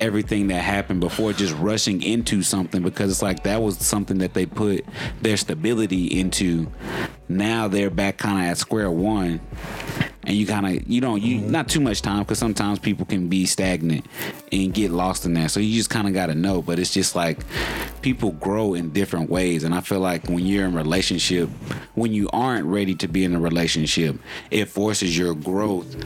everything that happened before just rushing into something because it's like that was something that they put their stability into now they're back kind of at square one and you kind of you don't you mm-hmm. not too much time because sometimes people can be stagnant and get lost in that. So you just kind of got to know. But it's just like people grow in different ways. And i feel like when you're in relationship when you aren't ready to be in a relationship it forces your growth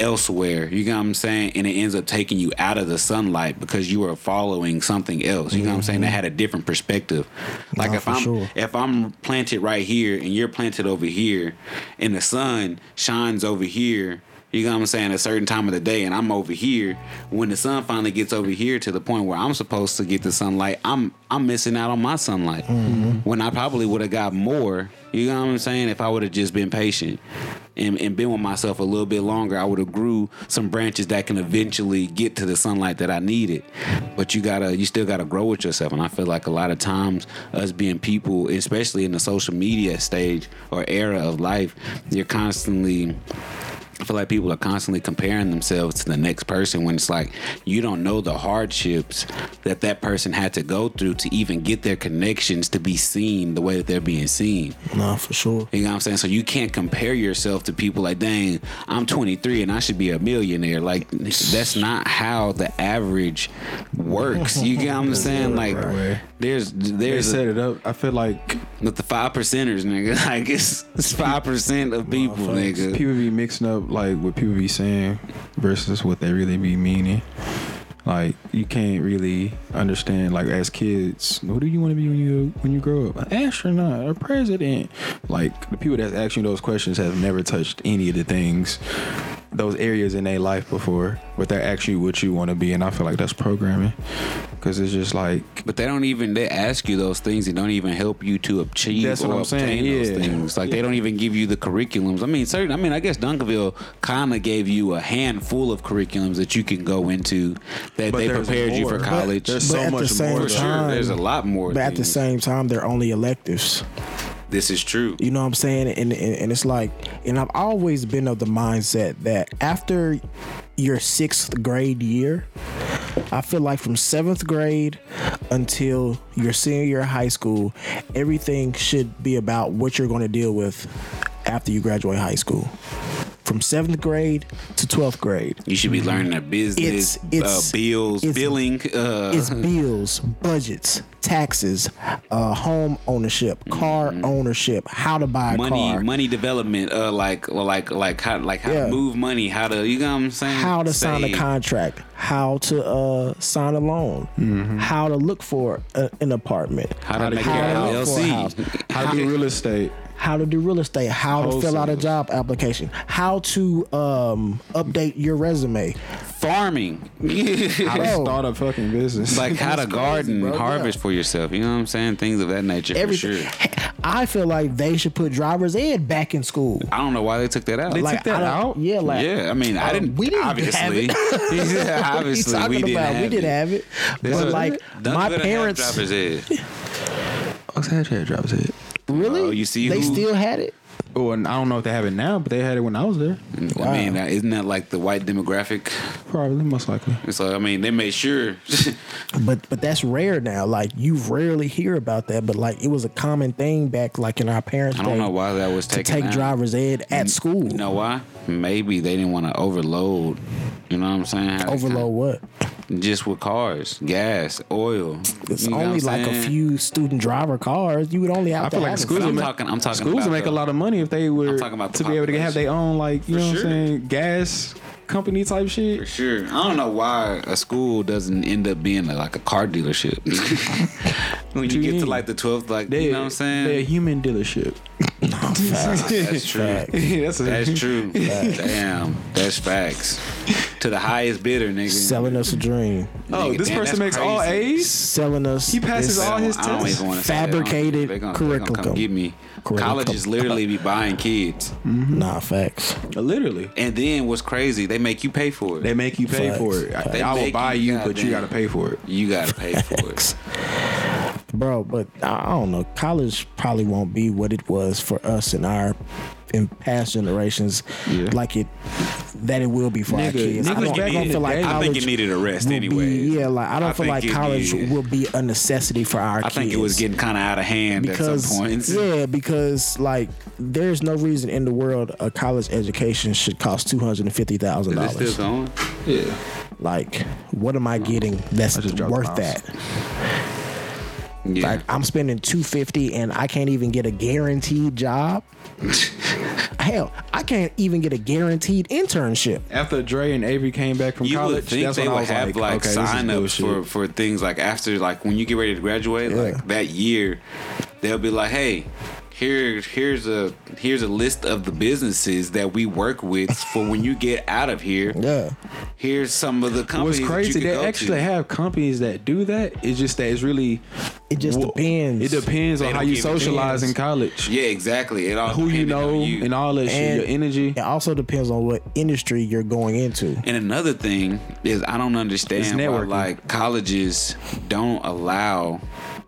elsewhere. You know what i'm saying? And it ends up taking you out of the sunlight because you are following something else. You know what i'm saying? That mm-hmm. had a different perspective. Like Nah, if i'm sure. if I'm planted right here and you're planted over here and the sun shines over here, you know what I'm saying, a certain time of the day and I'm over here, when the sun finally gets over here to the point where I'm supposed to get the sunlight, I'm I'm missing out on my sunlight. Mm-hmm. When I probably would have got more, you know what I'm saying, if I would have just been patient. And, and been with myself a little bit longer, I would have grew some branches that can eventually get to the sunlight that I needed. But you gotta, you still gotta grow with yourself. And I feel like a lot of times, us being people, especially in the social media stage or era of life, you're constantly I feel like people are constantly comparing themselves to the next person when it's like you don't know the hardships that that person had to go through to even get their connections to be seen the way that they're being seen. Nah, for sure. You know what I'm saying? So you can't compare yourself to people like, dang, I'm 23 and I should be a millionaire. Like that's not how the average works. You get what I'm [LAUGHS] saying? Like right. there's They there's set a, it up. I feel like with the five percenters, nigga. [LAUGHS] Like it's it's five percent of people, nigga. people be mixing up like what people be saying versus what they really be meaning. Like you can't really understand. Like as kids, what do you want to be when you when you grow up? An astronaut, a president. Like the people that's asking those questions have never touched any of the things, those areas in their life before, but they're actually what you want to be. And I feel like that's programming, because it's just like But they don't even they ask you those things. They don't even help you to achieve That's what or I'm saying, those yeah. things. Like they don't even give you the curriculums. I mean, certain. I mean, I guess Dunkerville kind of gave you a handful of curriculums that you can go into that But they there's prepared you for more. college. There's But so at the much same more. for sure, time- there's a lot more. But at the same time, they're only electives. this is true. You know what I'm saying? And, and and it's like, and I've always been of the mindset that after your sixth grade year, I feel like from seventh grade until your senior year of high school, everything should be about what you're going to deal with after you graduate high school. From seventh grade to twelfth grade, You should be learning a business, It's- it's- uh, bills, it's- billing. Uh, it's bills, budgets, taxes, uh, home ownership, car ownership, how to buy a Mm-hmm. money, car, money development. Uh, like, like, like how, like how Yeah. to move money. How to, you know what I'm saying? how to sign a contract, how to uh, sign a loan, how to look for a, an apartment, How to make how your to look for a LLC. How to do real estate. How to do real estate, how to fill out a job application, how to um, update your resume. farming. [LAUGHS] How to start a fucking business. like how to garden, crazy, bro. harvest for yourself. You know what I'm saying? Things of that nature for Everything. sure. I feel like they should put driver's ed back in school. I don't know why they took that out. They like, took that out? Yeah, like yeah, I mean, I Uh, didn't. we didn't have obviously. it. yeah, [LAUGHS] [LAUGHS] what you obviously, we didn't about? have we didn't it. have it, There's but a- like my didn't have parents driver's ed. What's that shit drops it? Really. Oh, you see they who- still had it. Oh, and I don't know if they have it now, but they had it when I was there. Mm, I mean, isn't that like the white demographic? Probably, most likely. So I mean, they made sure. [LAUGHS] But but that's rare now. Like you rarely hear about that. But like it was a common thing back like in our parents' I don't day know why that was to taken take out. driver's ed at school. You know why? Maybe they didn't want to overload. You know what I'm saying? How they Overload what? Kinda- just with cars, gas, oil. It's You know only I'm like a few student driver cars. You would only have I to feel like schools it. I'm would make, talking- I'm talking schools would make the- a lot of money if they were I'm talking about the to be able to have their own like you For know what. I'm saying gas company type shit. For sure. I don't know why a school doesn't end up being a, like a car dealership. [LAUGHS] when you you get to like the 12th, like, They, you know what I'm saying? They're a human dealership. [LAUGHS] That's true. [LAUGHS] That's a, That's true. Damn. That's facts. To the highest bidder, nigga. Selling us a dream. Oh, Nigga, this damn, person that's makes all. A's. Selling us. He passes all his I don't tests. even want say that. Fabricated They gonna- they come curriculum. get me. Curriculum. Colleges literally be buying kids. Mm-hmm. Nah, facts. Literally, And then what's crazy, they make you pay for it. they make you pay Facts. for it. Facts. They I, I will buy you you, but you got to pay for it. you gotta pay for it. bro. But I I don't know. College probably won't be what it was for us in our in past generations Yeah. like it that it will be for our kids. I don't, I don't feel like I college think it needed a rest anyway. Yeah, like I don't I feel like college needed- will be a necessity for our kids. I kids. think it was getting kind of out of hand because at some points. yeah, because like there's no reason in the world a college education should cost two hundred and fifty thousand Is it still dollars. going? Yeah. Like, what am I getting that's I just worth that? Yeah. Like I'm spending two fifty and I can't even get a guaranteed job. [LAUGHS] Hell, I can't even get a guaranteed internship. After Dre and Avery came back from you college, would think that's they when I would was have like, like, okay, sign this is ups for, for things like after like when you get ready to graduate, Yeah. like that year, they'll be like, hey. Here, here's a here's a list of the businesses that we work with for when you get out of here. Yeah. Here's some of the What's companies. that crazy? you They go actually to. have companies that do that. It's just that it's really. It just Well, depends. It depends They on how you socialize in college. Yeah, exactly. It all Who you know you. and all that shit. Your energy. It also depends on what industry you're going into. And another thing is I don't understand why networking. like colleges don't allow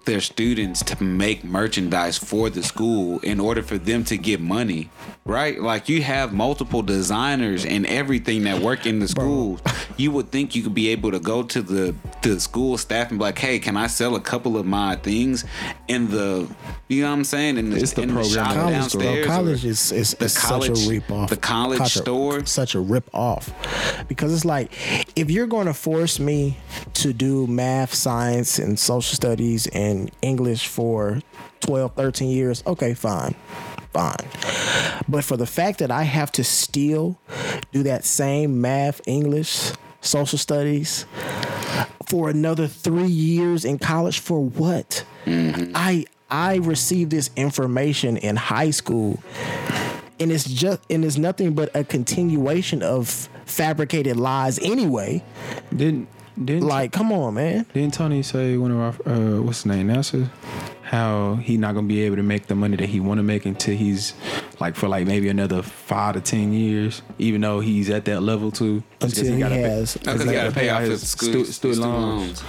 their students to make merchandise for the school in order for them to get money. Right? Like you have multiple designers and everything that work in the schools. You would think you could be able to go to the the school staff and be like, "Hey, can I sell a couple of my things in the you know what I'm saying in the, It's the in the program. shop College, downstairs?" bro, college is, is, the is college- such a rip off. the college a- store? such a rip off, because it's like if you're going to force me to do math, science, and social studies and English for 12, 13 years, okay, fine, fine. But for the fact that I have to still do that same math, English, social studies for another three years in college for what? Mm-hmm. I I received this information in high school, and it's just and it's nothing but a continuation of fabricated lies anyway. Didn't didn't Like, come on, man. didn't Tony say one of our uh, what's his name Nasser? How he not gonna be able to make the money that he want to make until he's like for like maybe another five to ten years, even though he's at that level too. Until he gotta has- No, 'cause he he gotta gotta pay off his school- stu- student student loans.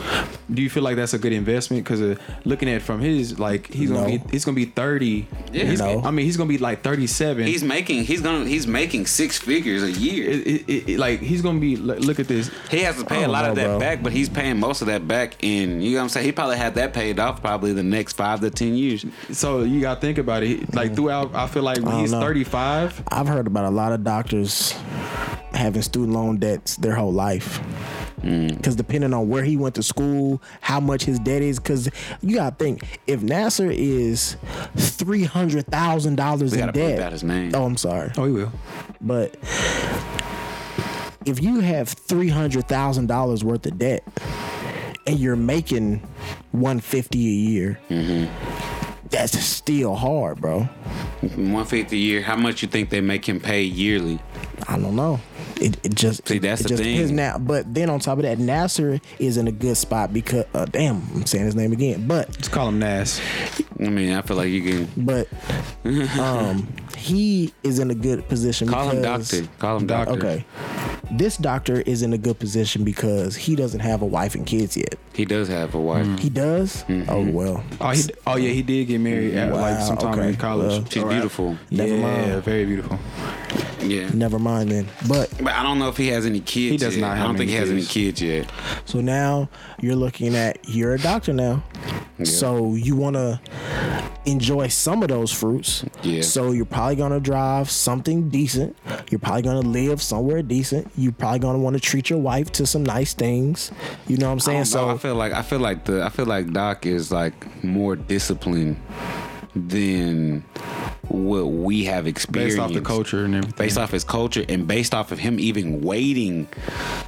Do you feel like that's a good investment? Because uh, looking at from his like he's gonna No. be he's gonna be thirty. Yeah. He's- No. I mean he's gonna be like thirty seven. He's making he's gonna he's making six figures a year. it, it, it, it- like he's gonna be look look at this. He has to pay a don't lot of that bro. back, but he's paying most of that back in you know what I'm saying? He probably had that paid off probably the next five to ten years. So you gotta think about it. Like throughout, I feel like when he's know. thirty five. I've heard about a lot of doctors having student loan debts their whole life. Mm. Because depending on where he went to school, how much his debt is, because you gotta think if Nasser is three hundred thousand dollars We in gotta debt. that his name. Oh, I'm sorry, Oh, he will. but if you have three hundred thousand dollars worth of debt and you're making one fifty a year, Mm-hmm. that's still hard, bro. One fifty a year. How much you think they make him pay yearly? I don't know. It, it just See, that's it the just thing. depends now. But then on top of that, Nasser is in a good spot because uh, damn, I'm saying his name again. But Let's call him Nas. I mean, I feel like you can but [LAUGHS] um, he is in a good position. call him doctor. Call him doctor. Okay, this doctor is in a good position because he doesn't have a wife and kids yet. He does have a wife. He does. Mm-hmm. Oh well. Oh, he, oh yeah, he did get married at like sometime okay. in college. Well, She's Alright. beautiful. Never yeah, mind. very beautiful. Yeah. Never mind then. But But I don't know if he has any kids. He does yet. not I don't think any he has any kids. yet. so now you're looking at you're a doctor now. So you want to enjoy some of those fruits. Yeah. So you're probably gonna drive something decent. You're probably gonna live somewhere decent. You're probably gonna want to treat your wife to some nice things. You know what I'm saying? know. So I feel like I feel like the I feel like Doc is like more disciplined than what we have experienced Based off the culture and everything. based off his culture and based off of him even waiting.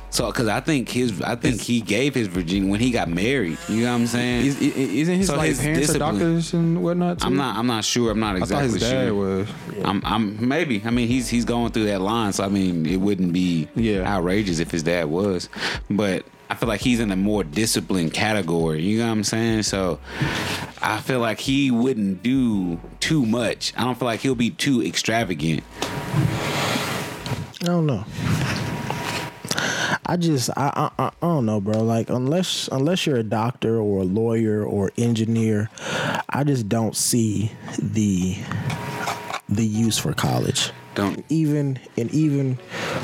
So, because I think his, I think he gave his virginity when he got married. You know what I'm saying? is, isn't his So like his parents are doctors and whatnot? Too? I'm not. I'm not sure. I'm not exactly dad sure. was. I'm, I'm maybe. I mean, he's he's going through that line, so I mean, it wouldn't be Yeah. outrageous if his dad was. But I feel like he's in a more disciplined category. You know what I'm saying? So I feel like he wouldn't do too much. I don't feel like he'll be too extravagant. I don't know. I just I, I I I don't know, bro. Like unless unless you're a doctor or a lawyer or engineer, I just don't see the the use for college. Don't Even and even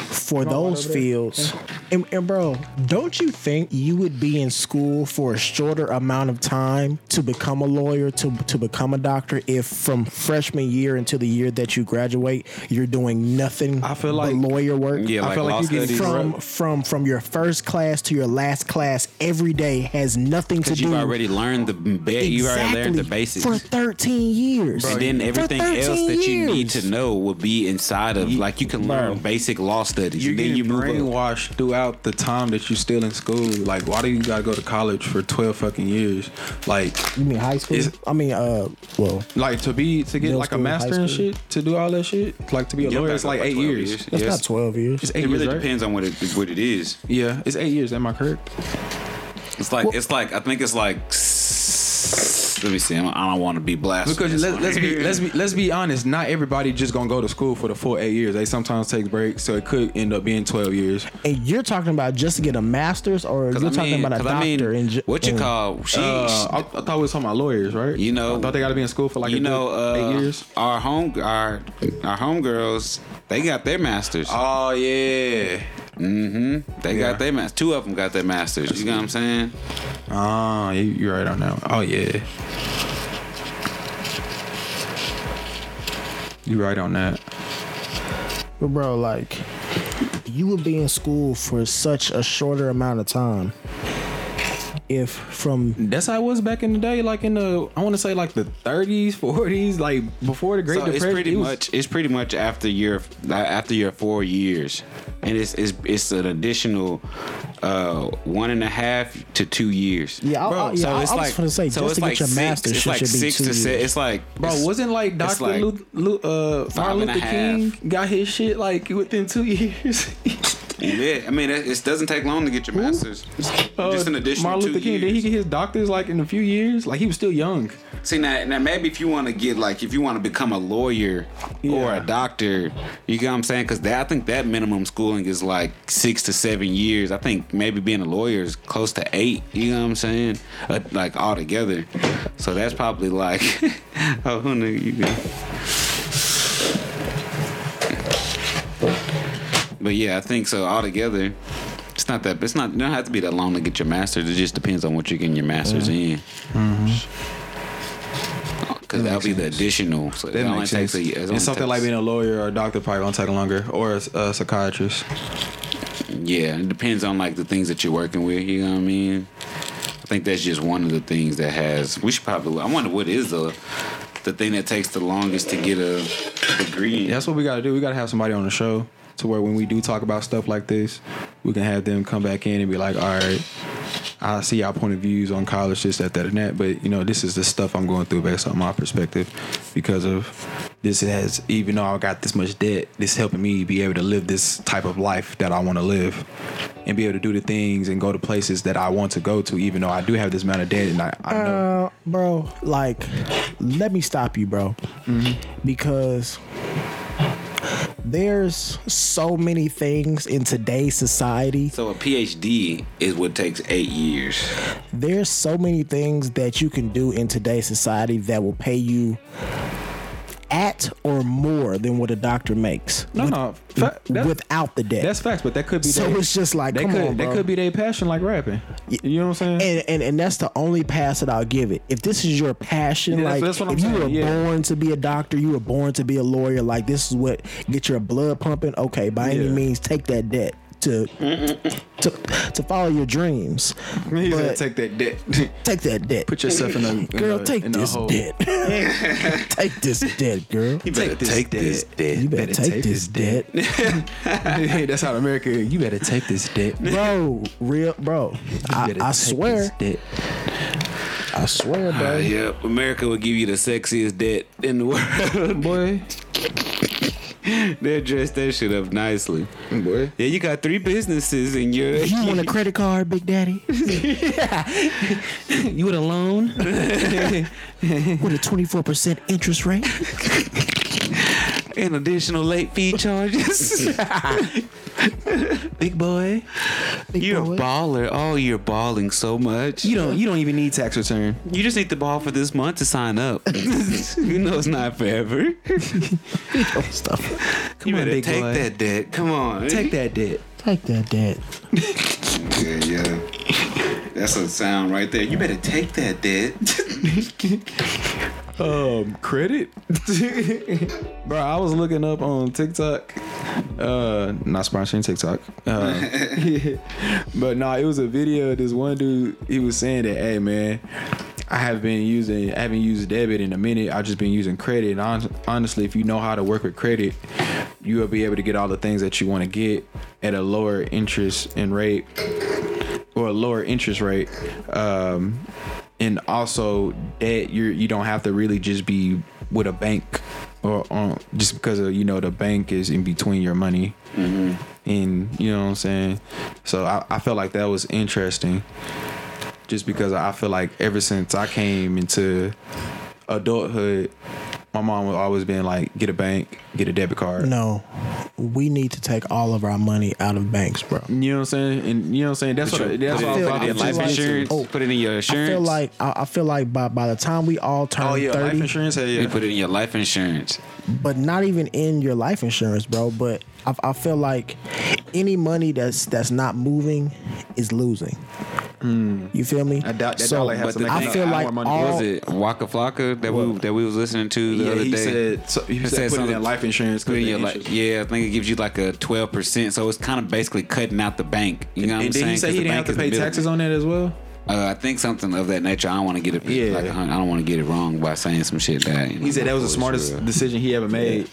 for those fields, and, and bro, don't you think you would be in school for a shorter amount of time to become a lawyer, to to become a doctor, if from freshman year until the year that you graduate, you're doing nothing I feel but like- lawyer work? yeah, I like feel like law you get studies. from from from your first class to your last class every day has nothing to Because do. you've already learned the ba- you've already learned the basics. for 13 years. bro, and then everything else 13 that you need to know will be inside of like you can learn Bro. basic law studies You're and then you move up. brainwashed throughout the time that you're still in school. Like, why do you gotta go to college for twelve fucking years? Like, You mean high school? I mean, uh, well, like to be to get like a school, high master and shit to do all that shit. Like to be a Yeah, lawyer, it's like like eight years. years. that's Yes. not 12 years. It's eight It really years, right? depends on what it what it is. Yeah, it's eight years. Am I correct? It's like it's like I think it's like s- let me see. I don't, want to be blasphemous. Because let, let's be let's be let's be honest. Not everybody just gonna go to school for the full eight years. They sometimes take breaks, so it could end up being twelve years. And you're talking about just to get a master's, or you're I talking mean- about a doctor? I mean, in ju- what you in- call she, Uh, I, I thought we was talking about lawyers, right? You know- I thought they got to be in school for like you a know good uh, eight years. our home our our homegirls they got their masters. Oh yeah. Mm-hmm. They Yeah. got their masters. Two of them got their masters. You know what I'm saying? Ah, you, you're right on that. one. Oh yeah. You're right on that. But bro, like, you would be in school for such a shorter amount of time. If from That's how it was back in the day, like in the I want to say like the 30s, 40s, like before the Great So it's Depression. pretty it was- much it's pretty much after your after your four years, and it's it's, it's an additional uh, one and a half to two years. yeah, I, I, yeah, I, I was gonna say just to get your master's it's like should be six two to years. se- It's like Bro, it's- wasn't like Dr. like Lu, Lu, uh, five Martin and Luther King got his shit like within two [LAUGHS] years? Yeah, I mean it, it doesn't take long to get your master's. It's just an Uh, additional Martin two Luther King, years. did he get his doctors like in a few years? Like he was still young. See now, now maybe if you want to get like if you want to become a lawyer or a doctor, you get what I'm saying? Because I think that minimum schooling is like six to seven years. I think maybe being a lawyer is close to eight. You know what I'm saying? Uh, like all together. So that's probably like oh who knew you? But yeah, I think so altogether. It's not that. It's not. It don't have to be that long to get your master's. It just depends on what you're getting your master's in. Mm-hmm. Oh, because that'll be the additional. So that, only takes a, it only And something like being a lawyer or a doctor probably gonna take longer, or a, a psychiatrist. Yeah, it depends on like the things that you're working with. You know what I mean? I think that's just one of the things that has. We should probably. I wonder what is the the thing that takes the longest to get a degree. in. That's what we gotta do. We gotta have somebody on the show to where when we do talk about stuff like this, we can have them come back in and be like, all right. I see y'all point of views on college, this, that, that, and that. But you know, this is the stuff I'm going through based on my perspective, because of this has. Even though I got this much debt, this helping me be able to live this type of life that I want to live, and be able to do the things and go to places that I want to go to. Even though I do have this amount of debt, and I, I know. Uh, bro, like, let me stop you, bro, because there's so many things in today's society. So a PhD is what takes eight years. There's so many things that you can do in today's society that will pay you at or more than what a doctor makes. No, with- no, fa- without the debt. That's facts, but that could be. so their- it's just like, They come could on, that could be their passion, like rapping. You know what I'm saying? and, and and that's the only pass that I'll give it. If this is your passion, Yeah, like that's what I'm if you were yeah. born to be a doctor, you were born to be a lawyer. Like this is what get your blood pumping. Okay, by any means, take that debt to to to follow your dreams. He said, But take that debt. [LAUGHS] take that debt. Put yourself in a in girl, a- take in this hole. debt. [LAUGHS] take this debt, girl. You better this take this debt. You better, take, this debt, [LAUGHS] hey, that's how America. is. You better take this debt. Bro. Real, bro. I, I swear. I swear, bro. Uh, yep, America will give you the sexiest debt in the world. boy. [LAUGHS] they dress that shit up nicely. Boy. Yeah, you got three businesses in your. You [LAUGHS] want a credit card, Big Daddy? [LAUGHS] You with a loan? With a twenty four percent interest rate? and additional late fee charges. [LAUGHS] Big boy. big You're boy. a baller. Oh, you're balling so much. You don't. You don't even need tax return. You just need the ball for this month to sign up. [LAUGHS] you know it's not forever. Oh, Stuff. [LAUGHS] Come you on, better big take boy. that debt. Come on. Take that debt. Take that, debt. Yeah, yeah. That's a sound right there. You better take that debt. [LAUGHS] Um, credit, [LAUGHS] bro. I was looking up on TikTok. Uh, not sponsoring TikTok. Uh, [LAUGHS] but nah, it was a video. This one dude, he was saying that, hey man, I have been using, I haven't used debit in a minute. I've just been using credit. And hon- honestly, if you know how to work with credit, you will be able to get all the things that you want to get at a lower interest and rate or a lower interest rate. Um, and also that you you don't have to really just be with a bank or on just because of you know the bank is in between your money and you know what I'm saying. So I, I felt like that was interesting, just because I feel like ever since I came into adulthood, my mom was always been like, get a bank, get a debit card. No, we need to take all of our money out of banks, bro. You know what I'm saying? And you know what I'm saying? That's what I, that's put what it, I feel- put it in I life like- insurance. oh, put it in your insurance. I feel like I, I feel like by by the time we all turn Oh yeah, life thirty, insurance. Hell you yeah. put it in your life insurance. but not even in your life insurance, bro. But I, I feel like any money that's that's not moving is losing. You feel me? I doubt that So, dollar has But to make I thing, enough feel more like money. all- was it Waka Flocka that we that we was listening to the yeah, other he day? said so, he, He said, put it something- in life insurance. Put in your the li- yeah, I think it gives you like a twelve percent. So it's kind of basically cutting out the bank. You know what I'm and saying? then he said 'Cause he the didn't have to pay taxes on that as well. Uh, I think something of that nature. I don't want to get it. Yeah. Like I don't want to get it wrong by saying some shit that you know, He said that was the smartest sure. decision he ever made.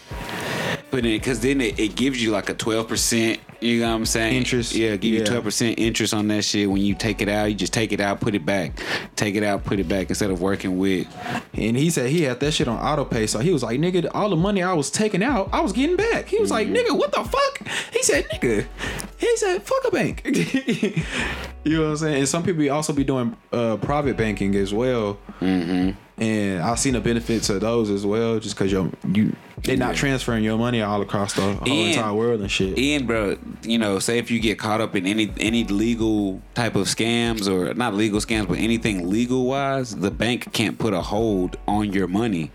But then, because then it, it gives you like a twelve percent. You know what I'm saying? Interest, Yeah, give you twelve percent interest on that shit. When you take it out, you just take it out, put it back. Take it out, put it back instead of working with. And he said he had that shit on auto pay. So he was like, nigga, all the money I was taking out, I was getting back. He was like, Mm-hmm. nigga, what the fuck? He said, nigga. He said, fuck a bank. [LAUGHS] you know what I'm saying? And some people also be doing uh, private banking as well. Mm-hmm. And I've seen the benefits of those as well, just because you you they're not transferring your money all across the whole And- entire world and shit. And bro, you know, say if you get caught up in any any legal type of scams or not legal scams, but anything legal wise, the bank can't put a hold on your money.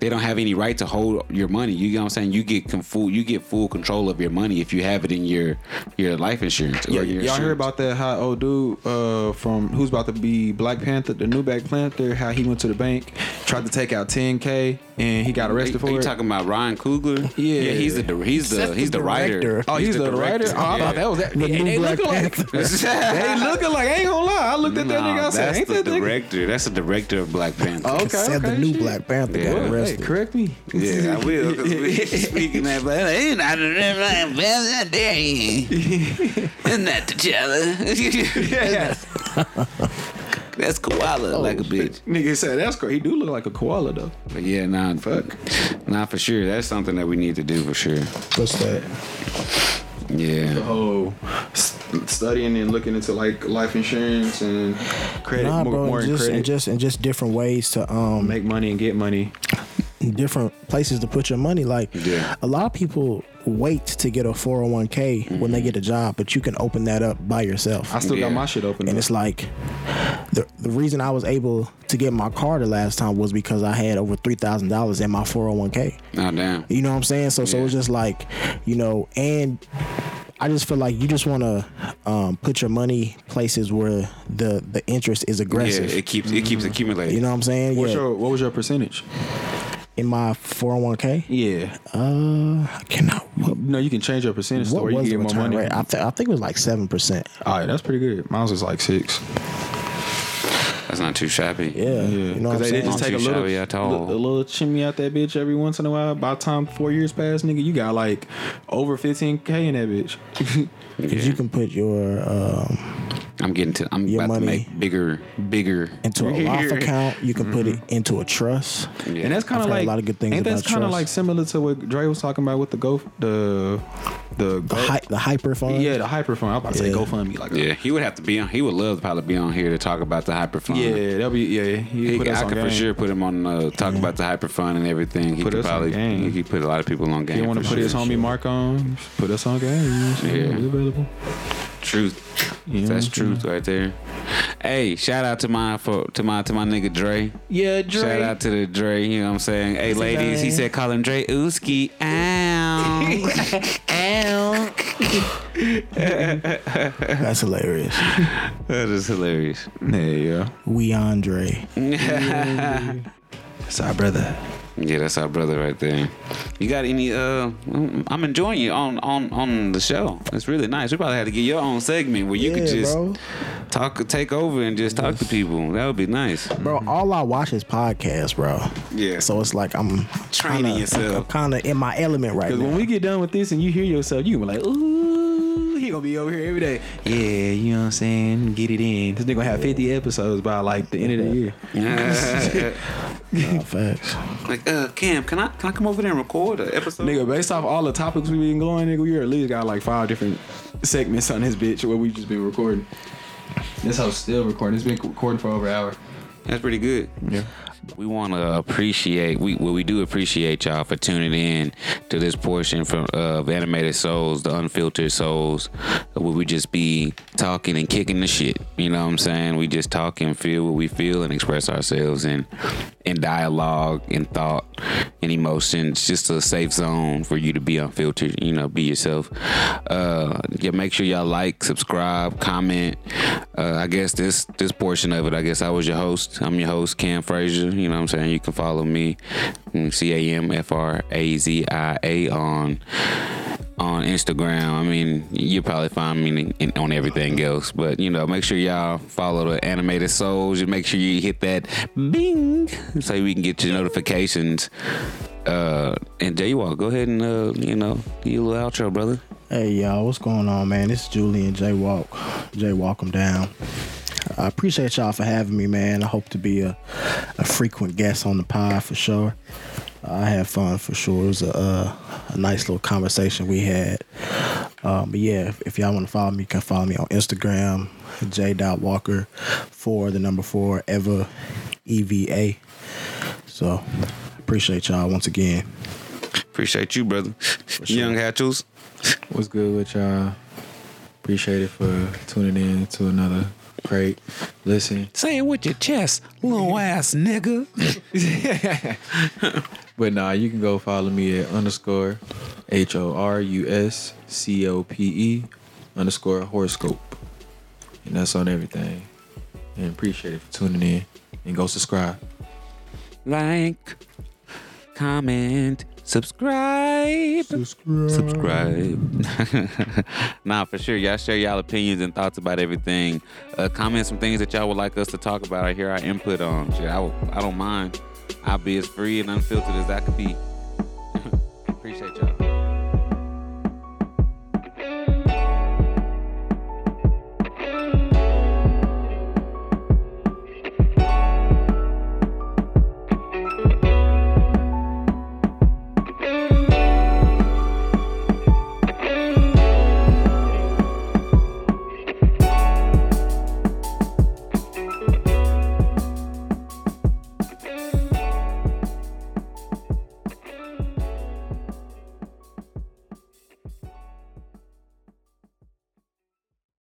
They don't have any right to hold your money. You know what I'm saying? You get full you get full control of your money if you have it in your your life insurance. Or Yeah, your y'all heard insurance. about that? How old dude uh, from who's about to be Black Panther, the new Black Panther? How he went to the bank, tried to take out 10k, and he got arrested Are for you it. talking about Ryan Coogler? Yeah. yeah, he's the he's the he's the the, writer. oh, he's, the, writer. Oh, I thought that was that. The [LAUGHS] They, new they Black Panther. [LAUGHS] they looking like. I ain't gonna lie. I looked at that Nah, nigga. I said, that's ain't the that nigga? director. That's the director of Black Panther. Oh, okay, Said okay. the new shit. Black Panther Yeah. got Hey, correct me. Yeah, I will. Cause we [LAUGHS] [LAUGHS] speaking that, but ain't not the Black Panther. Isn't that T'Challa? That's koala, like a bitch. Nigga said that's great. He do look like a koala though. But yeah, nah, fuck, nah, for sure. That's something that we need to do for sure. What's that? Yeah. Oh, studying and looking into like life insurance and credit Nah, more, bro, more and in just credit. and just and just different ways to um make money and get money. Different places to put your money. Like Yeah. a lot of people wait to get a 401k when they mm-hmm. get a job, but you can open that up by yourself. I still Yeah. got my shit open. and though. it's like the the reason I was able to get my car the last time was because I had over three thousand dollars in my 401k. Oh ah, damn. You know what I'm saying? So so it's just like, you know, and I just feel like you just want to um, put your money places where the the interest is aggressive. Yeah, it keeps it keeps mm-hmm. accumulating. you know what I'm saying? What's yeah. your what was your percentage? In my 401k, Yeah. uh, I cannot. What, No, you can change your percentage what store. You was can the get more return money. rate? I, th- I think it was like seven percent. All right, that's pretty good. Mine was like six. That's not too shabby. Yeah, Yeah, you know what I'm they, they saying? just Not take a little, shabby at all. li- a little chimney out that bitch every once in a while. By the time four years pass, nigga, you got like over 15k in that bitch. [LAUGHS] Because you can put your um, I'm getting to. I'm Your about money. to make bigger, bigger. into a [LAUGHS] Roth account. You can put it into a trust. Yeah. And that's kind of heard a like lot of good things Ain't that about kind of like similar to what Dre was talking about with the go the the, The, hy- the hyper fund. yeah the hyper fund. I'm about to say GoFundMe like yeah, he would have to be on. He would love to probably be on here to talk about the hyper fund. yeah that'll be yeah. He, He, put I could for sure put him on uh, talk about the hyper fund and everything. He Put could us on probably game. he could put a lot of people on game. He want to put his sure. homie Mark on. Put us on game. Yeah. we available. Truth. You know That's what truth right there. Hey, shout out to my for to my to my nigga Dre. Yeah, Dre. Shout out to the Dre. You know what I'm saying? Hey, What's ladies, he name? said call him Dre Uski. [LAUGHS] Ow. ow. [LAUGHS] That's hilarious. that is hilarious. Yeah, yeah. We Andre. It's [LAUGHS] our brother. Yeah, that's our brother right there. You got any? Uh, I'm enjoying you on on on the show. It's really nice. We probably had to get your own segment where you could just bro. talk, take over, and just talk to people. That would be nice. Bro, all I watch is podcasts, bro. Yeah. So it's like I'm Training kinda, yourself. kind of in my element right Because now. when we get done with this and you hear yourself, you gonna be like, ooh, he gonna be over here every day. Yeah, you know what I'm saying? Get it in. This nigga gonna have 50 episodes by like the end of the year. [LAUGHS] Nah, facts. like, uh, Cam, can I can I come over there and record an episode? Nigga, based off all the topics we been going, nigga, we at least got like five different segments on this bitch where we just been recording. This house still recording. It's been recording for over an hour. That's pretty good. Yeah. We want to appreciate we well we do appreciate y'all for tuning in to this portion from of animated souls, the unfiltered souls, where we just be talking and kicking the shit. You know what I'm saying? We just talk and feel what we feel and express ourselves in in dialogue, in thought, in emotions. Just a safe zone for you to be unfiltered. You know, be yourself. Uh, yeah, make sure y'all like, subscribe, comment. Uh, I guess this this portion of it. I guess I was your host. I'm your host, Cam Frazier. You know what I'm saying? You can follow me, C A M F R A Z I A on on Instagram. I mean, you probably find me in, in- on everything else, but you know, make sure y'all follow the Animated Souls. And make sure you hit that bing so we can get your notifications. Uh, and J Walk, go ahead and uh, you know, your little outro, brother. Hey y'all, what's going on, man? This is Julian J Walk. J Walk 'em down. I appreciate y'all for having me, man. I hope to be a, a frequent guest on the pod for sure. I had fun for sure. It was a, uh, a nice little conversation we had. Um, but yeah, if, if y'all want to follow me, you can follow me on Instagram, J. Walker, for the number four, Eva, E V A. So appreciate y'all once again. Appreciate you, brother. Young Hatchels. What's good with y'all? Appreciate it for tuning in to another great listen. Say it with your chest, little ass nigga. [LAUGHS] [LAUGHS] But nah, you can go follow me at underscore H O R U S C O P E underscore horoscope. And that's on everything. And appreciate it for tuning in. And go subscribe. like, comment, subscribe. Subscribe. [LAUGHS] nah, for sure. Y'all share y'all opinions and thoughts about everything. Uh, comment some things that y'all would like us to talk about or hear our input on. Shit, I, I don't mind. I'll be as free and unfiltered as I could be. [LAUGHS] Appreciate y'all.